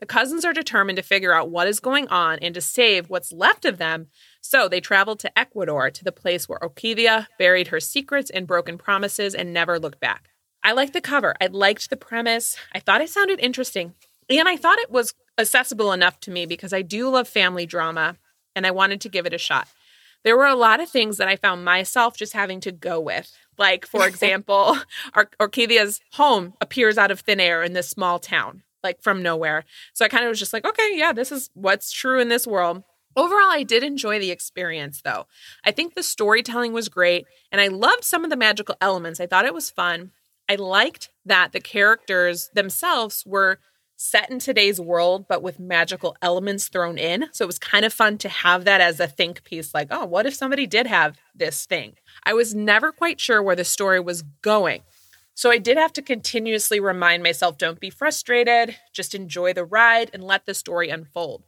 The cousins are determined to figure out what is going on and to save what's left of them, so they traveled to Ecuador to the place where Orquídea buried her secrets and broken promises and never looked back. I liked the cover. I liked the premise. I thought it sounded interesting. And I thought it was accessible enough to me because I do love family drama and I wanted to give it a shot. There were a lot of things that I found myself just having to go with. Like, for (laughs) example, Orquídea's home appears out of thin air in this small town, like from nowhere. So I kind of was just like, okay, yeah, this is what's true in this world. Overall, I did enjoy the experience though. I think the storytelling was great and I loved some of the magical elements. I thought it was fun. I liked that the characters themselves were set in today's world, but with magical elements thrown in. So it was kind of fun to have that as a think piece like, oh, what if somebody did have this thing? I was never quite sure where the story was going. So I did have to continuously remind myself don't be frustrated, just enjoy the ride and let the story unfold.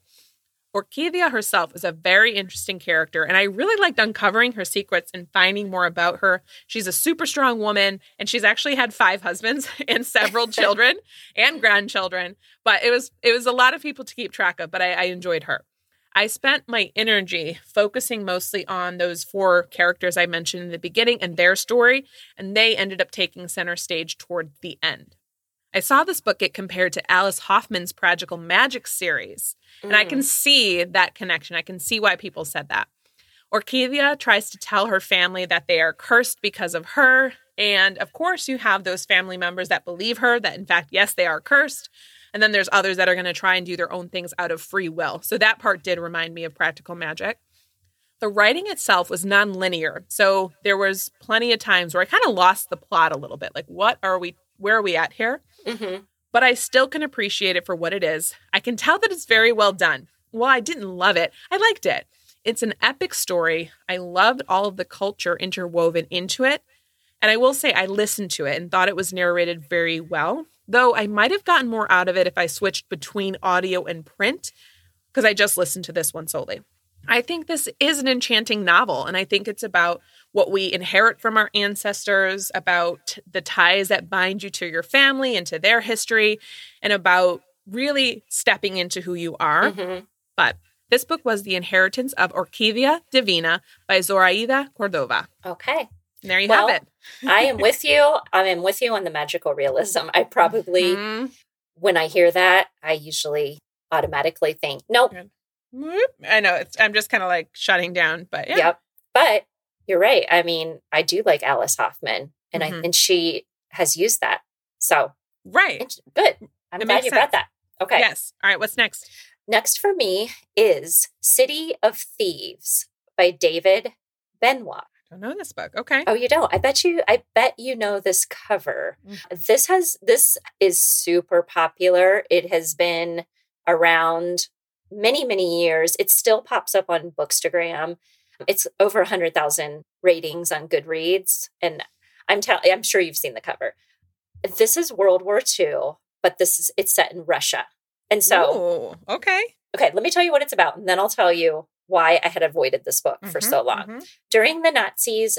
Orquídea herself is a very interesting character, and I really liked uncovering her secrets and finding more about her. She's a super strong woman, and she's actually had five husbands (laughs) and several (laughs) children and grandchildren. But it was it was a lot of people to keep track of, but I, I enjoyed her. I spent my energy focusing mostly on those four characters I mentioned in the beginning and their story, and they ended up taking center stage toward the end. I saw this book get compared to Alice Hoffman's Practical Magic series, and I can mm. see that connection. I can see why people said that. Orquídea tries to tell her family that they are cursed because of her. And of course, you have those family members that believe her that, in fact, yes, they are cursed. And then there's others that are going to try and do their own things out of free will. So that part did remind me of practical magic. The writing itself was non-linear. So there was plenty of times where I kind of lost the plot a little bit. Like, what are we, where are we at here? Hmm but I still can appreciate it for what it is. I can tell that it's very well done. While I didn't love it, I liked it. It's an epic story. I loved all of the culture interwoven into it. And I will say, I listened to it and thought it was narrated very well, though I might have gotten more out of it if I switched between audio and print because I just listened to this one solely. I think this is an enchanting novel, and I think it's about what we inherit from our ancestors, about the ties that bind you to your family and to their history, and about really stepping into who you are. Mm-hmm. But this book was The Inheritance of Orquídea Divina by Zoraida Cordova. Okay. And there you Well, have it. (laughs) I am with you. I am with you on the magical realism. I probably, Mhm. when I hear that, I usually automatically think, nope. I know it's I'm just kind of like shutting down, but yeah. yep. But you're right. I mean, I do like Alice Hoffman, and I Mhm. and she has used that. So Right. good. I'm It glad you brought that. Okay. Yes. All right, what's next? Next for me is City of Thieves by David Benioff. I don't know this book. Okay. Oh, you don't? I bet you. I bet you know this cover. Mm. This has. This is super popular. It has been around many, many years. It still pops up on Bookstagram. It's over a hundred thousand ratings on Goodreads, and I'm telling. I'm sure you've seen the cover. This is World War II, but this is it's set in Russia, and so Ooh, okay. okay. Let me tell you what it's about, and then I'll tell you why I had avoided this book for Mhm, so long. mhm. During the Nazis'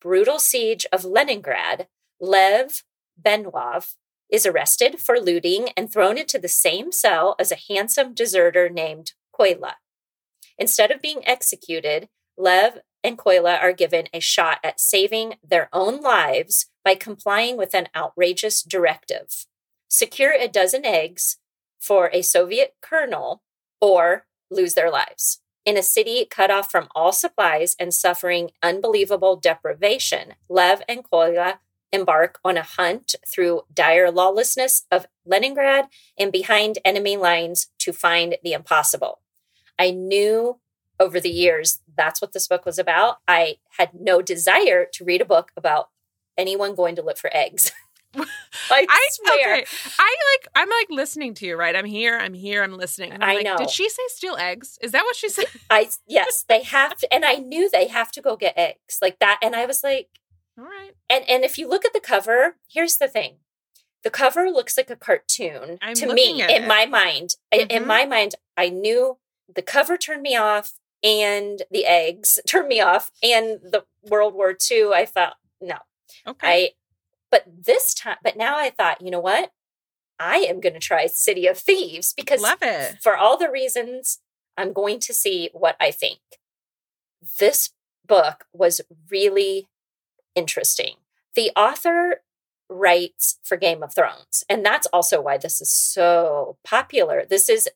brutal siege of Leningrad, Lev Beniov is arrested for looting and thrown into the same cell as a handsome deserter named Kolya. Instead of being executed, Lev and Kolya are given a shot at saving their own lives by complying with an outrageous directive secure a dozen eggs for a Soviet colonel or lose their lives. In a city cut off from all supplies and suffering unbelievable deprivation, Lev and Kolya embark on a hunt through dire lawlessness of Leningrad and behind enemy lines to find the impossible. I knew over the years that's what this book was about. I had no desire to read a book about anyone going to look for eggs. (laughs) I, I swear. okay. I like I'm like listening to you, right? I'm here, I'm here, I'm listening. I'm I like, know. Did she say steal eggs? Is that what she said? (laughs) I yes, they have to, and I knew they have to go get eggs like that. And I was like, All right. and and if you look at the cover, here's the thing: the cover looks like a cartoon I'm to me. In it. my mind, In- in my mind, I knew the cover turned me off, and the eggs turned me off, and the World War II. I thought no, Okay. I. But this time, but now I thought, you know what? I am going to try City of Thieves because Love it. for all the reasons I'm going to see what I think. This book was really interesting. The author writes for Game of Thrones, and that's also why this is so popular. This is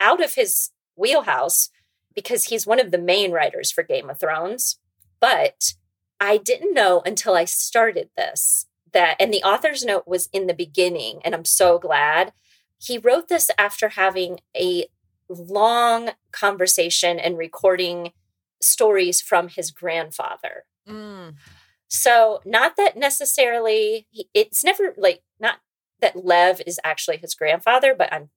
out of his wheelhouse because he's one of the main writers for Game of Thrones. But I didn't know until I started this that, and the author's note was in the beginning, and I'm so glad. He wrote this after having a long conversation and recording stories from his grandfather. Mm. So, not that necessarily it's never like not that Lev is actually his grandfather, but I'm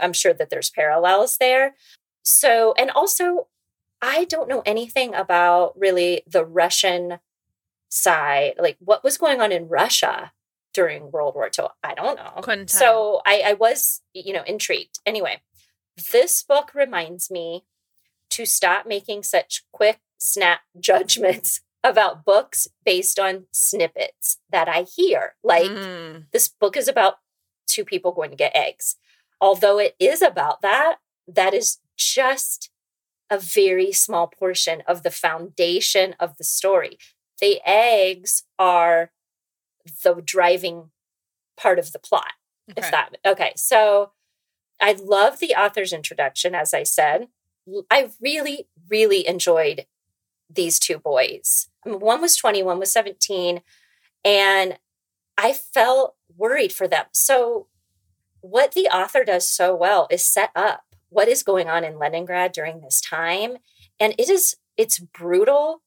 I'm sure that there's parallels there. So, and also I don't know anything about really the Russian side, like what was going on in Russia during World War II. I don't know. So I, I was, you know, intrigued. Anyway, this book reminds me to stop making such quick snap (laughs) judgments about books based on snippets that I hear. Like Mm. this book is about two people going to get eggs. Although it is about that, that is just a very small portion of the foundation of the story. The eggs are the driving part of the plot Okay. if that okay so i love the author's introduction as i said i really really enjoyed these two boys I mean, one was 20 one was 17 and i felt worried for them so what the author does so well is set up what is going on in leningrad during this time and it is it's brutal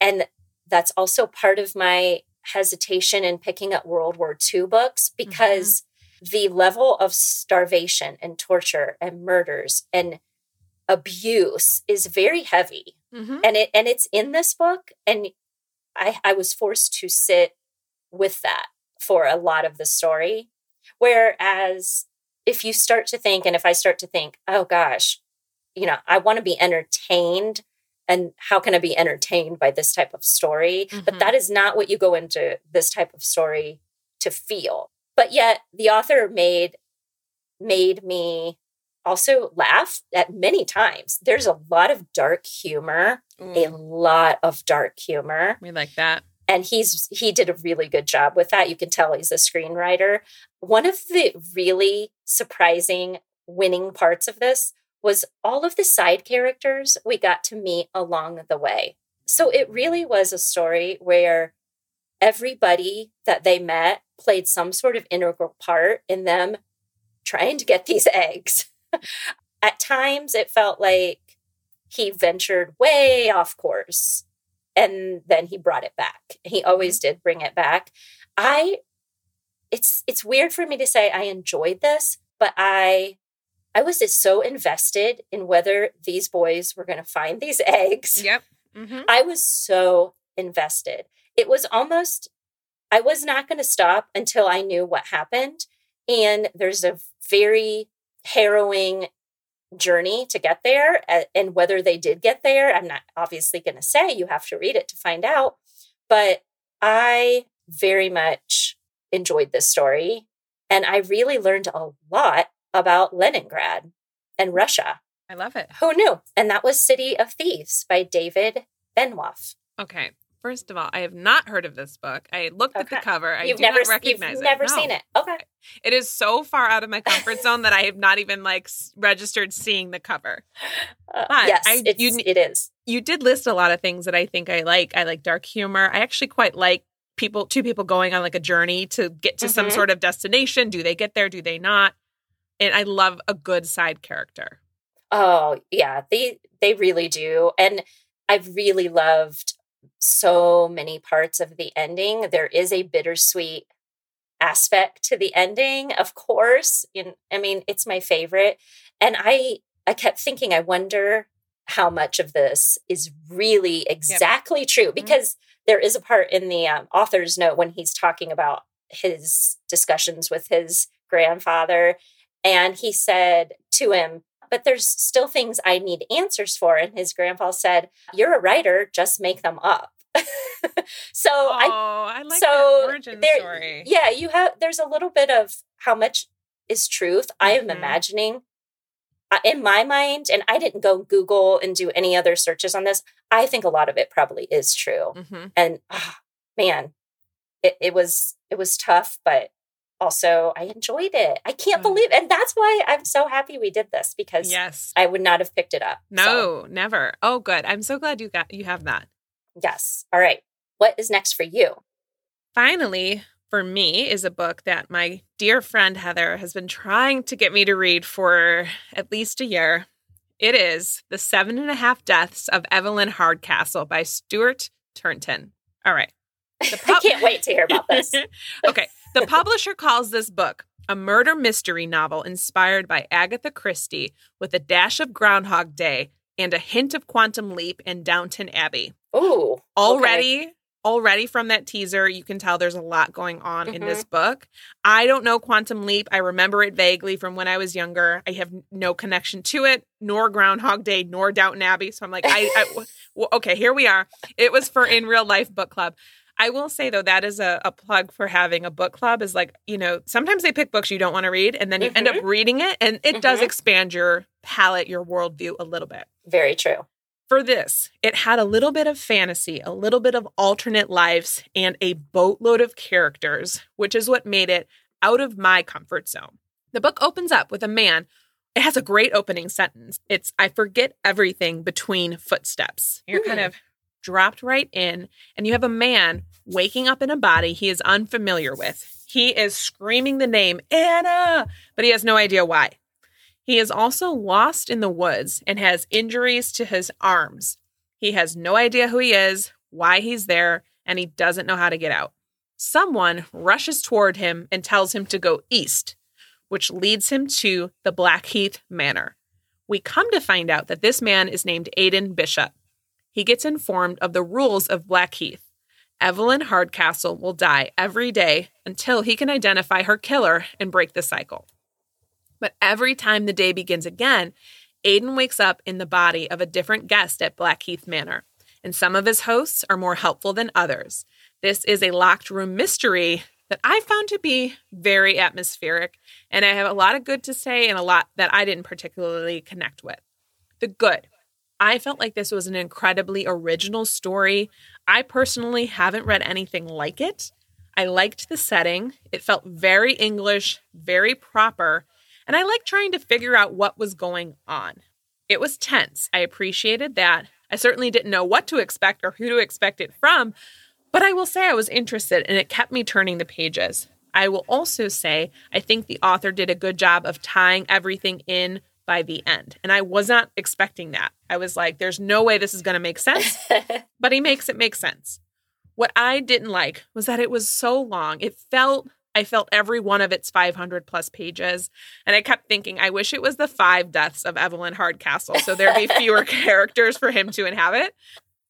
and that's also part of my hesitation in picking up world war ii books because the level of starvation and torture and murders and abuse is very heavy Mhm. and it and it's in this book and I, I was forced to sit with that for a lot of the story. Whereas if you start to think, and if I start to think, oh gosh, you know, I want to be entertained. And how can I be entertained by this type of story? Mm-hmm. But that is not what you go into this type of story to feel. But yet the author made made me also laugh at many times. There's a lot of dark humor, mm. a lot of dark humor. We like that. And he's he did a really good job with that. You can tell he's a screenwriter. One of the really surprising winning parts of this was all of the side characters we got to meet along the way. So it really was a story where everybody that they met played some sort of integral part in them trying to get (laughs) these eggs. At times, it felt like he ventured way off course and then he brought it back. He always mm-hmm. did bring it back. I it's it's weird for me to say I enjoyed this, but I I was just so invested in whether these boys were going to find these (laughs) eggs. Yep. Mm-hmm. I was so invested. It was almost I was not going to stop until I knew what happened. And there's a very harrowing journey to get there. And whether they did get there, I'm not obviously going to say. You have to read it to find out. But I very much enjoyed this story. And I really learned a lot about Leningrad and Russia. I love it. Who knew? And that was City of Thieves by David Benioff. Okay. First of all, I have not heard of this book. I looked okay. at the cover. I you've do never, not recognize you've it. Never no. seen it. Okay. It is so far out of my comfort zone that I have not even like registered seeing the cover. Uh, yes, I, you, it is. You did list a lot of things that I think I like. I like dark humor. I actually quite like people, two people going on like a journey to get to mm-hmm. some sort of destination. Do they get there? Do they not? And I love a good side character. Oh yeah, they they really do, and i've really loved so many parts of the ending. There is a bittersweet aspect to the ending, of course. In, I mean, it's my favorite. And I I kept thinking, I wonder how much of this is really exactly yep. true mm-hmm. because mm-hmm. There is a part in the um, author's note when he's talking about his discussions with his grandfather and he said to him but there's still things I need answers for. And his grandpa said, You're a writer, just make them up. (laughs) so oh, I, I like so origin there, story. Yeah, you have there's a little bit of how much is truth. Mm-hmm. I am mm-hmm. imagining in my mind, and I didn't go Google and do any other searches on this. I think a lot of it probably is true. Mm-hmm. And oh, man, it, it was it was tough, but also I enjoyed it. I can't mm. believe and that's why I'm so happy we did this because yes. I would not have picked it up. No, so. never. Oh good. I'm so glad you got you have that. Yes. All right. What is next for you? Finally, for me is a book that my dear friend Heather has been trying to get me to read for at least a year. It is The Seven and a Half Deaths of Evelyn Hardcastle by Stuart Turton. All right. (laughs) Pub- I can't wait to hear about this. (laughs) okay. The publisher calls this book a murder mystery novel inspired by Agatha Christie with a dash of Groundhog Day and a hint of Quantum Leap and Downton Abbey. Ooh. Already, okay. Already from that teaser, you can tell there's a lot going on mm-hmm. in this mm-hmm. book. I don't know Quantum Leap. I remember it vaguely from when I was younger. I have no connection to it, nor Groundhog Day, nor Downton Abbey. So I'm like, I, I (laughs) okay, here we are. It was for in real life book club. I will say though that is a, a plug for having a book club is like, you know, sometimes they pick books you don't want to read and then you mm-hmm. end up mm-hmm. reading it and it mm-hmm. does expand your palette, your worldview a little bit. Very true. For this, it had a little bit of fantasy, a little bit of alternate lives, and a boatload of characters, which is what made it out of my comfort zone. The book opens up with a man. It has a great opening sentence. It's, I forget everything between footsteps. You're kind of dropped right in, and you have a man waking up in a body he is unfamiliar with. He is screaming the name Anna, but he has no idea why. He is also lost in the woods and has injuries to his arms. He has no idea who he is, why he's there, and he doesn't know how to get out. Someone rushes toward him and tells him to go east, which leads him to the Blackheath Manor. We come to find out that this man is named Aiden Bishop he gets informed of the rules of Blackheath. Evelyn Hardcastle will die every day until he can identify her killer and break the cycle. But every time the day begins again, Aiden wakes up in the body of a different guest at Blackheath Manor, and some of his hosts are more helpful than others. This is a locked room mystery that I found to be very atmospheric, and I have a lot of good to say and a lot that I didn't particularly connect with. The good. I felt like this was an incredibly original story. I personally haven't read anything like it. I liked the setting. It felt very English, very proper, and I liked trying to figure out what was going on. It was tense. I appreciated that. I certainly didn't know what to expect or who to expect it from, but I will say I was interested and it kept me turning the pages. I will also say I think the author did a good job of tying everything in by the end. And I was not expecting that. I was like, there's no way this is going to make sense, (laughs) but he makes it make sense. What I didn't like was that it was so long. It felt, I felt every one of its 500 plus pages. And I kept thinking, I wish it was the five deaths of Evelyn Hardcastle so there'd be (laughs) fewer characters for him to inhabit.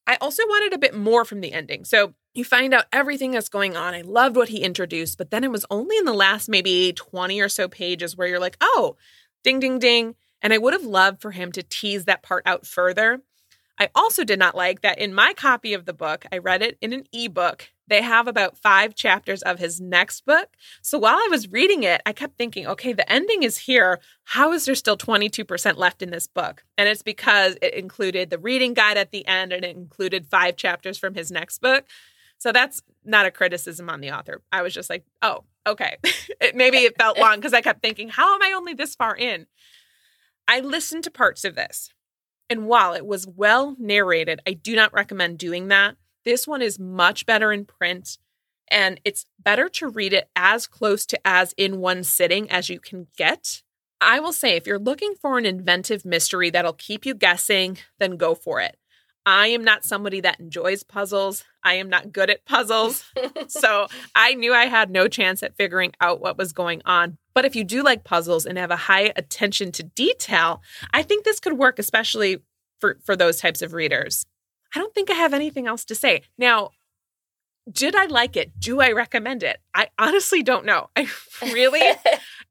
I also wanted a bit more from the ending. So you find out everything that's going on. I loved what he introduced, but then it was only in the last maybe 20 or so pages where you're like, oh, ding, ding, ding. And I would have loved for him to tease that part out further. I also did not like that in my copy of the book, I read it in an ebook. They have about five chapters of his next book. So while I was reading it, I kept thinking, okay, the ending is here. How is there still 22% left in this book? And it's because it included the reading guide at the end and it included five chapters from his next book. So that's not a criticism on the author. I was just like, oh, okay. (laughs) it, maybe it felt long because I kept thinking, how am I only this far in? I listened to parts of this. And while it was well narrated, I do not recommend doing that. This one is much better in print, and it's better to read it as close to as in one sitting as you can get. I will say, if you're looking for an inventive mystery that'll keep you guessing, then go for it. I am not somebody that enjoys puzzles. I am not good at puzzles. (laughs) so I knew I had no chance at figuring out what was going on. But if you do like puzzles and have a high attention to detail, I think this could work, especially for, for those types of readers. I don't think I have anything else to say. Now, did I like it? Do I recommend it? I honestly don't know. I (laughs) really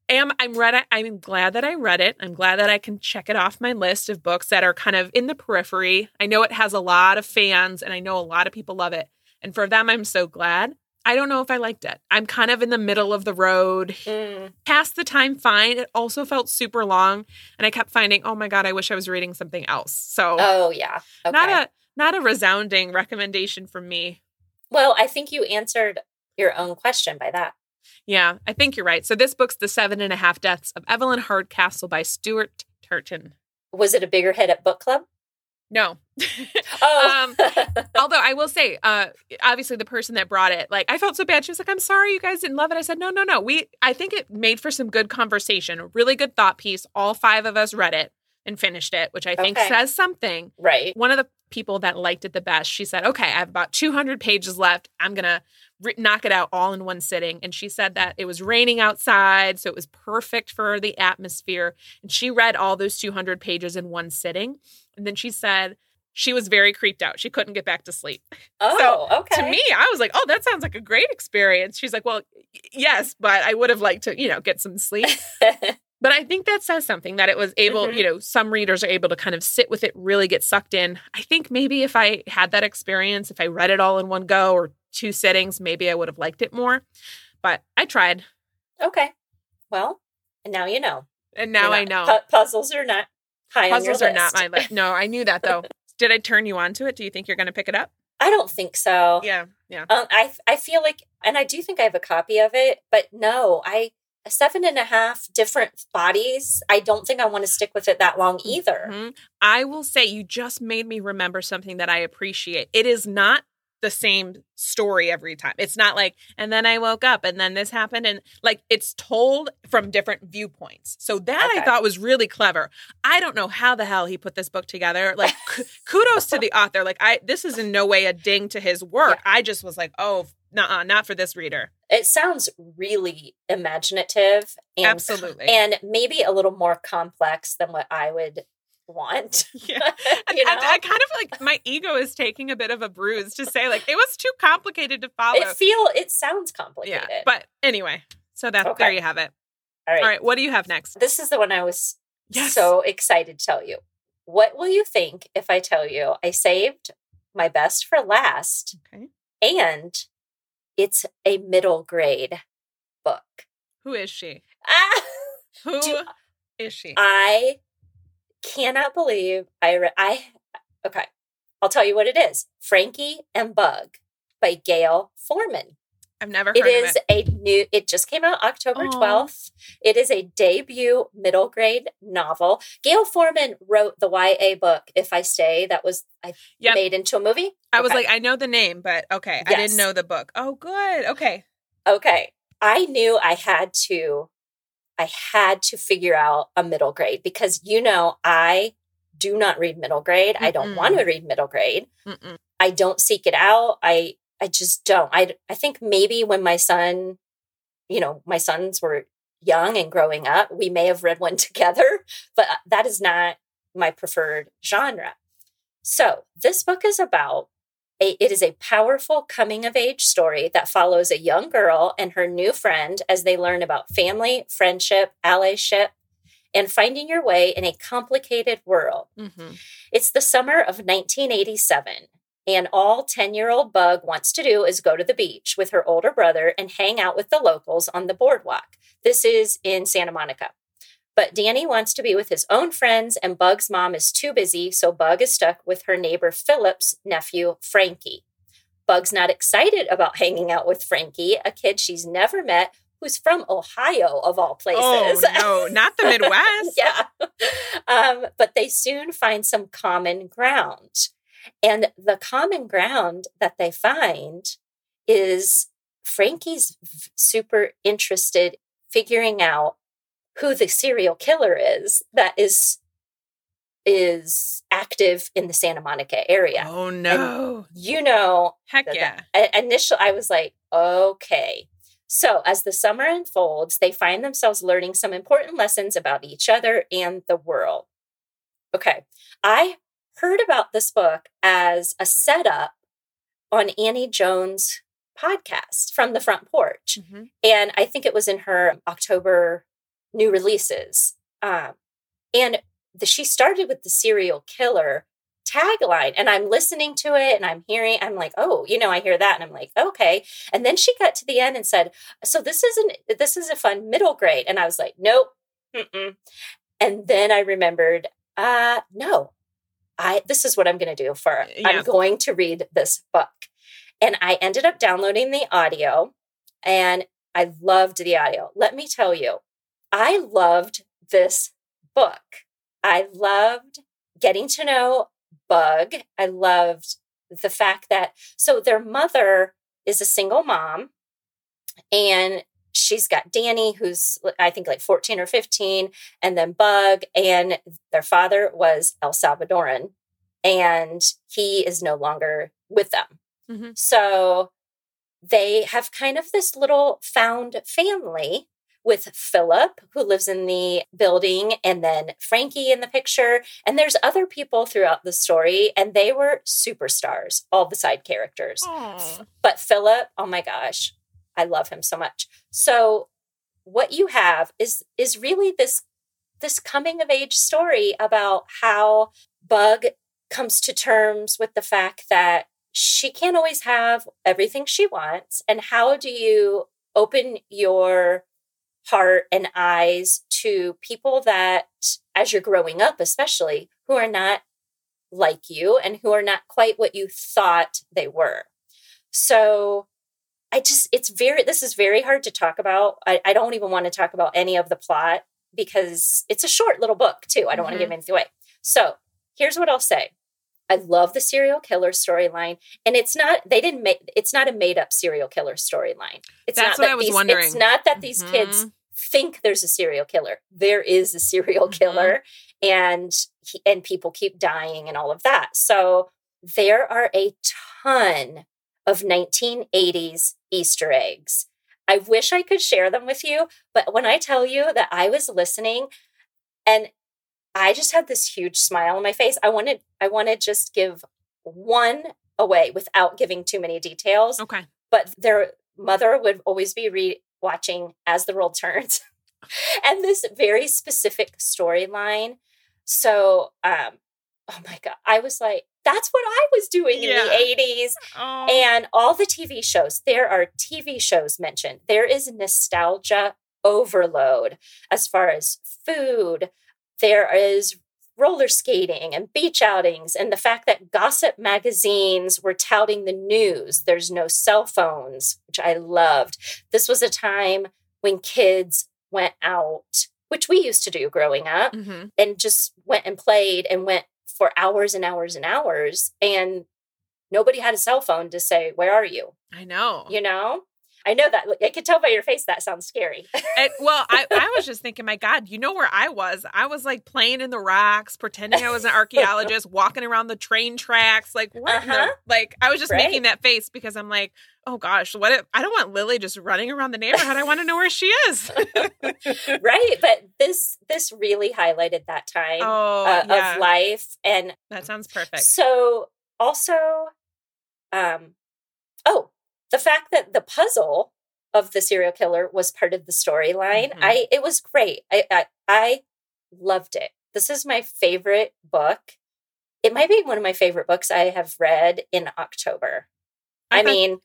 am I'm read. I'm glad that I read it. I'm glad that I can check it off my list of books that are kind of in the periphery. I know it has a lot of fans and I know a lot of people love it. And for them I'm so glad. I don't know if I liked it. I'm kind of in the middle of the road. Mm. Past the time fine. It also felt super long and I kept finding, "Oh my god, I wish I was reading something else." So Oh yeah. Okay. Not a not a resounding recommendation from me. Well, I think you answered your own question by that. Yeah, I think you're right. So this book's The Seven and a Half Deaths of Evelyn Hardcastle by Stuart Turton. Was it a bigger hit at book club? No. (laughs) oh. (laughs) um, (laughs) although I will say, uh, obviously the person that brought it, like I felt so bad. She was like, I'm sorry you guys didn't love it. I said, no, no, no. We I think it made for some good conversation, really good thought piece. All five of us read it and finished it, which I think okay. says something. Right. One of the people that liked it the best, she said, okay, I have about 200 pages left. I'm going to knock it out all in one sitting. And she said that it was raining outside, so it was perfect for the atmosphere. And she read all those 200 pages in one sitting. And then she said, she was very creeped out. She couldn't get back to sleep. Oh, so, okay. To me, I was like, "Oh, that sounds like a great experience." She's like, "Well, yes, but I would have liked to, you know, get some sleep." (laughs) but I think that says something that it was able, mm-hmm. you know, some readers are able to kind of sit with it, really get sucked in. I think maybe if I had that experience, if I read it all in one go or two sittings, maybe I would have liked it more. But I tried. Okay. Well, and now you know. And now not, I know. Pu- puzzles are not high puzzles are not my list. No, I knew that though. (laughs) Did I turn you on to it? Do you think you're going to pick it up? I don't think so. Yeah, yeah. Um, I I feel like, and I do think I have a copy of it, but no, I seven and a half different bodies. I don't think I want to stick with it that long either. Mm-hmm. I will say, you just made me remember something that I appreciate. It is not the same story every time. It's not like, and then I woke up and then this happened. And like it's told from different viewpoints. So that okay. I thought was really clever. I don't know how the hell he put this book together. Like (laughs) kudos to the author. Like I, this is in no way a ding to his work. Yeah. I just was like, oh, nah, not for this reader. It sounds really imaginative and absolutely, and maybe a little more complex than what I would want. (laughs) Yeah. (laughs) you know? I, I kind of like my ego is taking a bit of a bruise to say like it was too complicated to follow. it feel it sounds complicated. yeah, but anyway, so that Okay. there you have it. all right. All right, what do you have next? This is the one I was Yes. so excited to tell you. What will you think if I tell you I saved my best for last Okay, and it's a middle grade book? who is she? Ah, (laughs) Who is Do- she? I cannot believe I re- I okay. I'll tell you what it is. Frankie and Bug by Gayle Forman. I've never heard It of is it. a new it just came out October Aw. 12th. It is a debut middle grade novel. Gayle Forman wrote the YA book If I Stay that was I Yep. made into a movie. I was like, I know the name, but okay, I didn't know the book. Oh, good. Okay. Okay. I knew I had to I had to figure out a middle grade because you know I do not read middle grade. I don't want to read middle grade. Mm-mm. I don't seek it out. I I just don't. I I think maybe when my son, you know, my sons were young and growing up, we may have read one (laughs) together, but uh, that is not my preferred genre. So, this book is about a, it is a powerful coming of age story that follows a young girl and her new friend as they learn about family, friendship, allyship, and finding your way in a complicated world. hmm It's the summer of 1987, and all 10 year old Bug wants to do is go to the beach with her older brother and hang out with the locals on the boardwalk. This is in Santa Monica. But Danny wants to be with his own friends, and Bug's mom is too busy, so Bug is stuck with her neighbor Philip's nephew, Frankie. Bug's not excited about hanging out with Frankie, a kid she's never met who's from Ohio, of all places. Oh no, (laughs) not the Midwest. (laughs) yeah. Um, but they soon find some common ground. And the common ground that they find is Frankie's super interested figuring out who the serial killer is that is is active in the Santa Monica area. Oh no. You know, Heck yeah. Initial I was like, okay. So as the summer unfolds, they find themselves learning some important lessons about each other and the world. Okay. I heard about this book as a setup on Annie Jones' podcast from the front porch. Mhm. And I think it was in her October new releases. Um, and the, she started with the serial killer tagline and i'm listening to it and i'm hearing i'm like oh you know i hear that and i'm like okay and then she got to the end and said so this isn't this is a fun middle grade and i was like nope mm-mm. and then i remembered uh no i this is what i'm going to do for Yeah. i'm going to read this book and i ended up downloading the audio and i loved the audio let me tell you i loved this book i loved getting to know Bug. I loved the fact that so their mother is a single mom and she's got Danny who's I think like 14 or 15 and then Bug and their father was El Salvadoran and he is no longer with them. Mhm. So they have kind of this little found family with Philip, who lives in the building, and then Frankie in the picture. And there's other people throughout the story, and they were superstars, all the side characters. Aw. But Philip, oh my gosh, I love him so much. So what you have is is really this this coming of age story about how Bug comes to terms with the fact that she can't always have everything she wants and how do you open your heart and eyes to people that as you're growing up especially who are not like you and who are not quite what you thought they were. So i just it's very this is very hard to talk about. I, I don't even want to talk about any of the plot because it's a short little book too. I don't want to give mm-hmm. anything away. So here's what i'll say I love the serial killer storyline, and it's not they didn't make it's not a made up serial killer storyline. It's That's not what that I was these, wondering. It's not that these kids Mhm. think there's a serial killer. There is a serial Mhm. killer, and he, and people keep dying and all of that. So there are a ton of 1980s Easter eggs. I wish I could share them with you, but when I tell you that I was listening and I just had this huge smile on my face. I wanted I want to just give one away without giving too many details. Okay. But their mother would always be re watching as the world turns. (laughs) and this very specific storyline. So um oh my god, I was like, that's what I was doing in the 80s. Oh, And all the TV shows, there are TV shows mentioned. There is nostalgia overload as far as food. There is roller skating and beach outings, and the fact that gossip magazines were touting the news. There's no cell phones, which I loved. This was a time when kids went out, which we used to do growing up mhm. and just went and played and went for hours and hours and hours and nobody had a cell phone to say where are you I know. you know i know that i could tell by your face that sounds scary (laughs) And- well, I, I was just thinking, my God, you know where I was? I was like playing in the rocks, pretending I was an archaeologist, (laughs) walking around the train tracks. Like, what? Uh-huh. like, I was just Right. making that face because I'm like, oh gosh, what if I don't want Lily just running around the neighborhood? I want to know where she is. (laughs) right but this this really highlighted that time oh, uh, yeah. of life and that sounds perfect. so also um oh the fact that the puzzle of the serial killer was part of the storyline Mhm. i it was great I, I i loved it this is my favorite book it might be one of my favorite books i have read in october i, thought- mean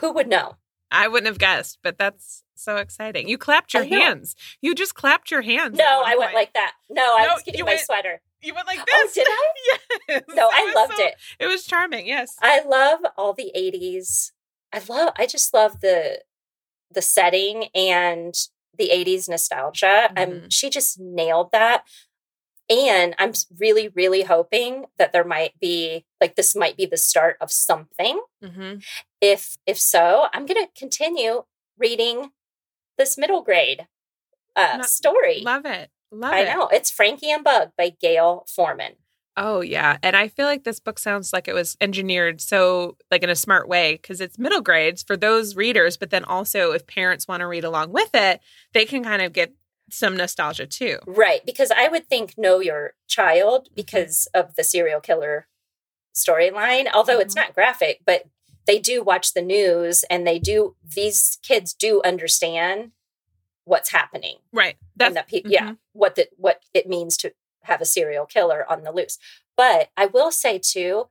who would know I wouldn't have guessed, but that's so exciting. You clapped your hands. You just clapped your hands. no i went point. like that no i No, was getting my went- sweater you went like (gasps) oh did i (laughs) yes. no i loved so- it It was charming. Yes. I love all the 80s. I love I just love the the setting and the 80s nostalgia. Um Mhm. she just nailed that. And I'm really really hoping that there might be like this might be the start of something. hmm If if so, I'm going to continue reading this middle grade uh story. Love it. Love it. I it. know. It's Frankie and Bug by Gayle Forman. Oh yeah, and I feel like this book sounds like it was engineered so like in a smart way because it's middle grades for those readers, but then also if parents want to read along with it, they can kind of get some nostalgia too. Right. Because I would think know your child because of the serial killer storyline, although it's Mhm. not graphic, but they do watch the news and they do, these kids do understand what's happening Right. and that pe- yeah, what the, what it means to have a serial killer on the loose. But I will say too,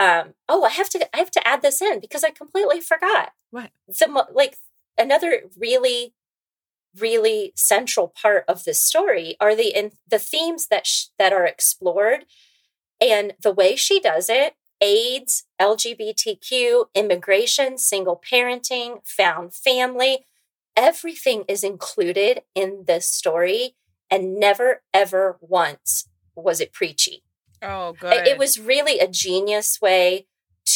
um, oh, I have to, I have to add this in because I completely forgot What? the like another really really central part of this story are the in, the themes that sh- that are explored and the way she does it AIDS, LGBTQ, immigration, single parenting, found family, everything is included in this story and never ever once was it preachy. Oh, good. It was really a genius way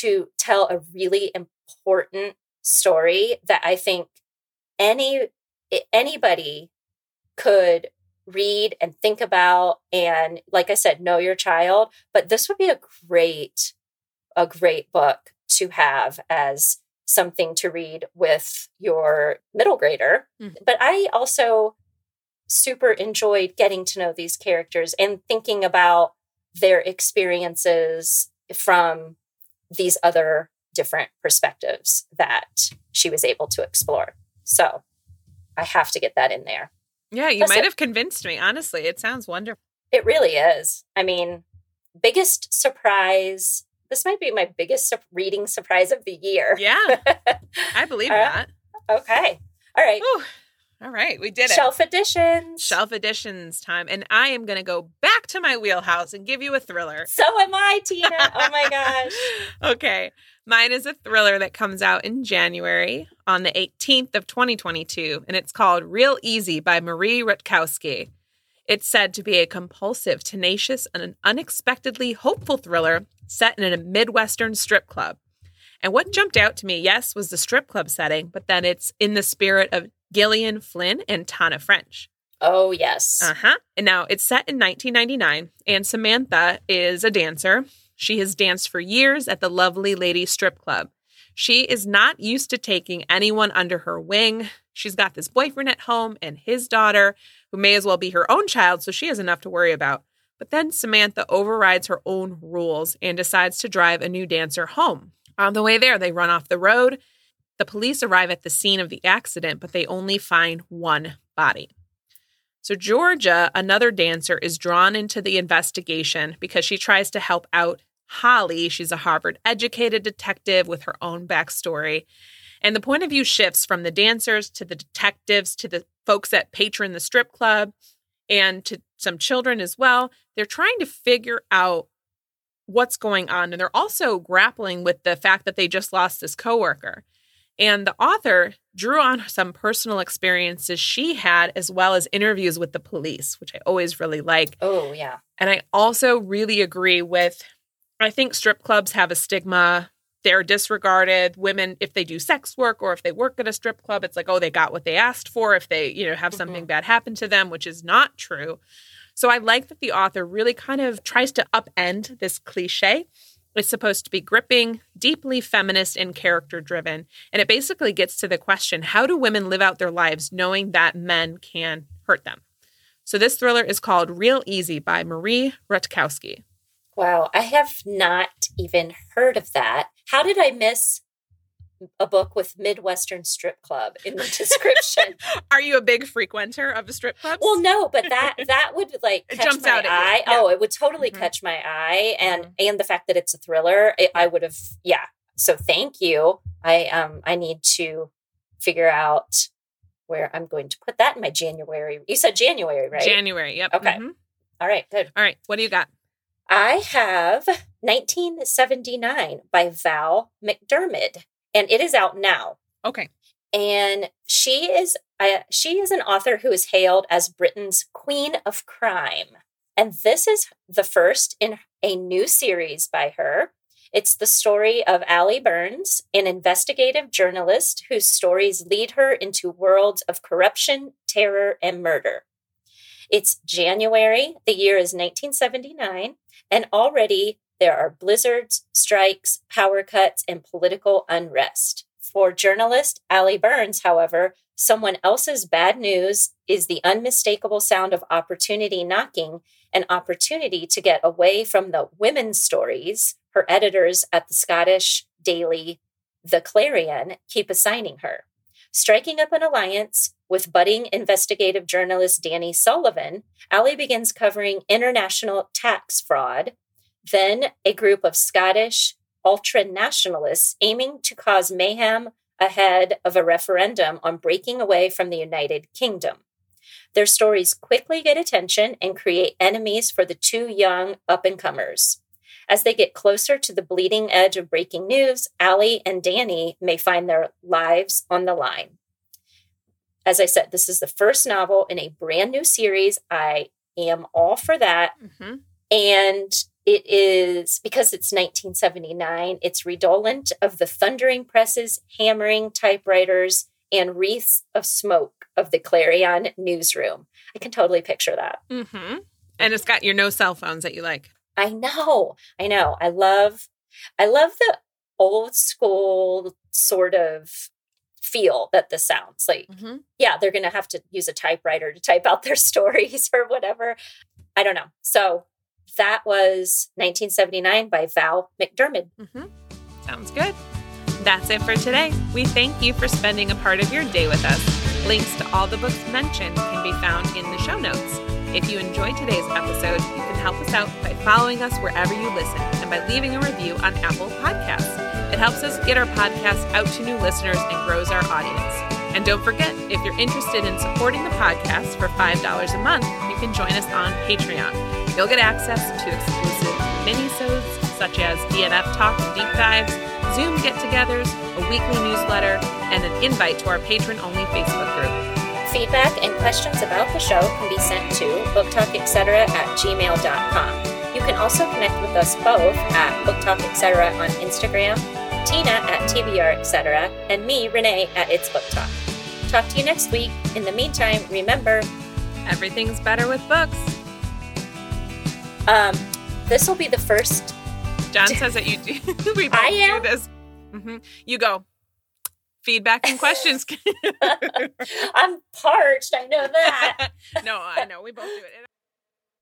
to tell a really important story that I think any anybody could read and think about and like I said know your child but this would be a great a great book to have as something to read with your middle grader Mhm. but I also super enjoyed getting to know these characters and thinking about their experiences from these other different perspectives that she was able to explore. So I have to get that in there. yeah, you Plus might it- have convinced me. Honestly, it sounds wonderful. It really is. I mean, biggest surprise. This might be my biggest su- reading surprise of the year. Yeah, (laughs) I believe Uh, that. okay. All right. Whew. All right, we did it. Shelf additions. Shelf additions time, and I am going to go back to my wheelhouse and give you a thriller. So am I, Tina. Oh my gosh. (laughs) okay. Mine is a thriller that comes out in January on the 18th of 2022, and it's called Real Easy by Marie Rutkoski. It's said to be a compulsive, tenacious, and an unexpectedly hopeful thriller set in a Midwestern strip club. And what jumped out to me, yes, was the strip club setting, but then it's in the spirit of Gillian Flynn and Tana French. Oh, yes. Uh huh. And now it's set in 1999, and Samantha is a dancer. She has danced for years at the Lovely Lady Strip Club. She is not used to taking anyone under her wing. She's got this boyfriend at home and his daughter, who may as well be her own child, so she has enough to worry about. But then Samantha overrides her own rules and decides to drive a new dancer home. On the way there, they run off the road. The police arrive at the scene of the accident, but they only find one body. So, Georgia, another dancer, is drawn into the investigation because she tries to help out Holly. She's a Harvard educated detective with her own backstory. And the point of view shifts from the dancers to the detectives to the folks that patron the strip club and to some children as well. They're trying to figure out what's going on. And they're also grappling with the fact that they just lost this coworker. And the author drew on some personal experiences she had, as well as interviews with the police, which I always really like. Oh, yeah. And I also really agree with I think strip clubs have a stigma. They're disregarded. Women, if they do sex work or if they work at a strip club, it's like, oh, they got what they asked for. If they, you know, have something mm-hmm. bad happen to them, which is not true. So I like that the author really kind of tries to upend this cliche it's supposed to be gripping, deeply feminist, and character driven. And it basically gets to the question how do women live out their lives knowing that men can hurt them? So this thriller is called Real Easy by Marie Rutkoski. Wow, I have not even heard of that. How did I miss a book with Midwestern strip club in the description. (laughs) Are you a big frequenter of the strip clubs? Well, no, but that (laughs) that would like catch my eye. Yeah. Oh, it would totally mm-hmm. catch my eye, and mm-hmm. and the fact that it's a thriller, it, I would have. Yeah. So thank you. I um I need to figure out where I'm going to put that in my January. You said January, right? January. Yep. Okay. Mm-hmm. All right. Good. All right. What do you got? I have 1979 by Val McDermid and it is out now. Okay. And she is uh, she is an author who is hailed as Britain's queen of crime. And this is the first in a new series by her. It's the story of Allie Burns, an investigative journalist whose stories lead her into worlds of corruption, terror, and murder. It's January, the year is 1979, and already there are blizzards, strikes, power cuts, and political unrest. For journalist Allie Burns, however, someone else's bad news is the unmistakable sound of opportunity knocking, an opportunity to get away from the women's stories her editors at the Scottish daily The Clarion keep assigning her. Striking up an alliance with budding investigative journalist Danny Sullivan, Allie begins covering international tax fraud, then a group of Scottish ultra nationalists aiming to cause mayhem ahead of a referendum on breaking away from the United Kingdom. Their stories quickly get attention and create enemies for the two young up and comers. As they get closer to the bleeding edge of breaking news, Allie and Danny may find their lives on the line. As I said, this is the first novel in a brand new series. I am all for that. Mm-hmm. And it is because it's 1979, it's redolent of the thundering presses, hammering typewriters, and wreaths of smoke of the Clarion newsroom. I can totally picture that. Mm-hmm. And it's got your no cell phones that you like. I know. I know. I love I love the old school sort of feel that this sounds like. Mm-hmm. Yeah, they're going to have to use a typewriter to type out their (laughs) stories or whatever. I don't know. So that was 1979 by Val McDermid. Mm-hmm. Sounds good. That's it for today. We thank you for spending a part of your day with us. Links to all the books mentioned can be found in the show notes. If you enjoyed today's episode, you can help us out by following us wherever you listen and by leaving a review on Apple Podcasts. It helps us get our podcast out to new listeners and grows our audience. And don't forget, if you're interested in supporting the podcast for $5 a month, you can join us on Patreon. You'll get access to exclusive mini-sodes such as DNF Talk and Deep Dives, Zoom get-togethers, a weekly newsletter, and an invite to our patron-only Facebook group. Feedback and questions about the show can be sent to booktalketc at gmail.com. You can also connect with us both at booktalketc on Instagram, Tina at TBR etc., and me, Renee, at It's Book Talk. Talk to you next week. In the meantime, remember, everything's better with books. Um, this will be the first. John says that you do. (laughs) we both I am? do this. Mm-hmm. You go. feedback and questions. (laughs) I'm parched. I know that. (laughs) no, I know we both do it.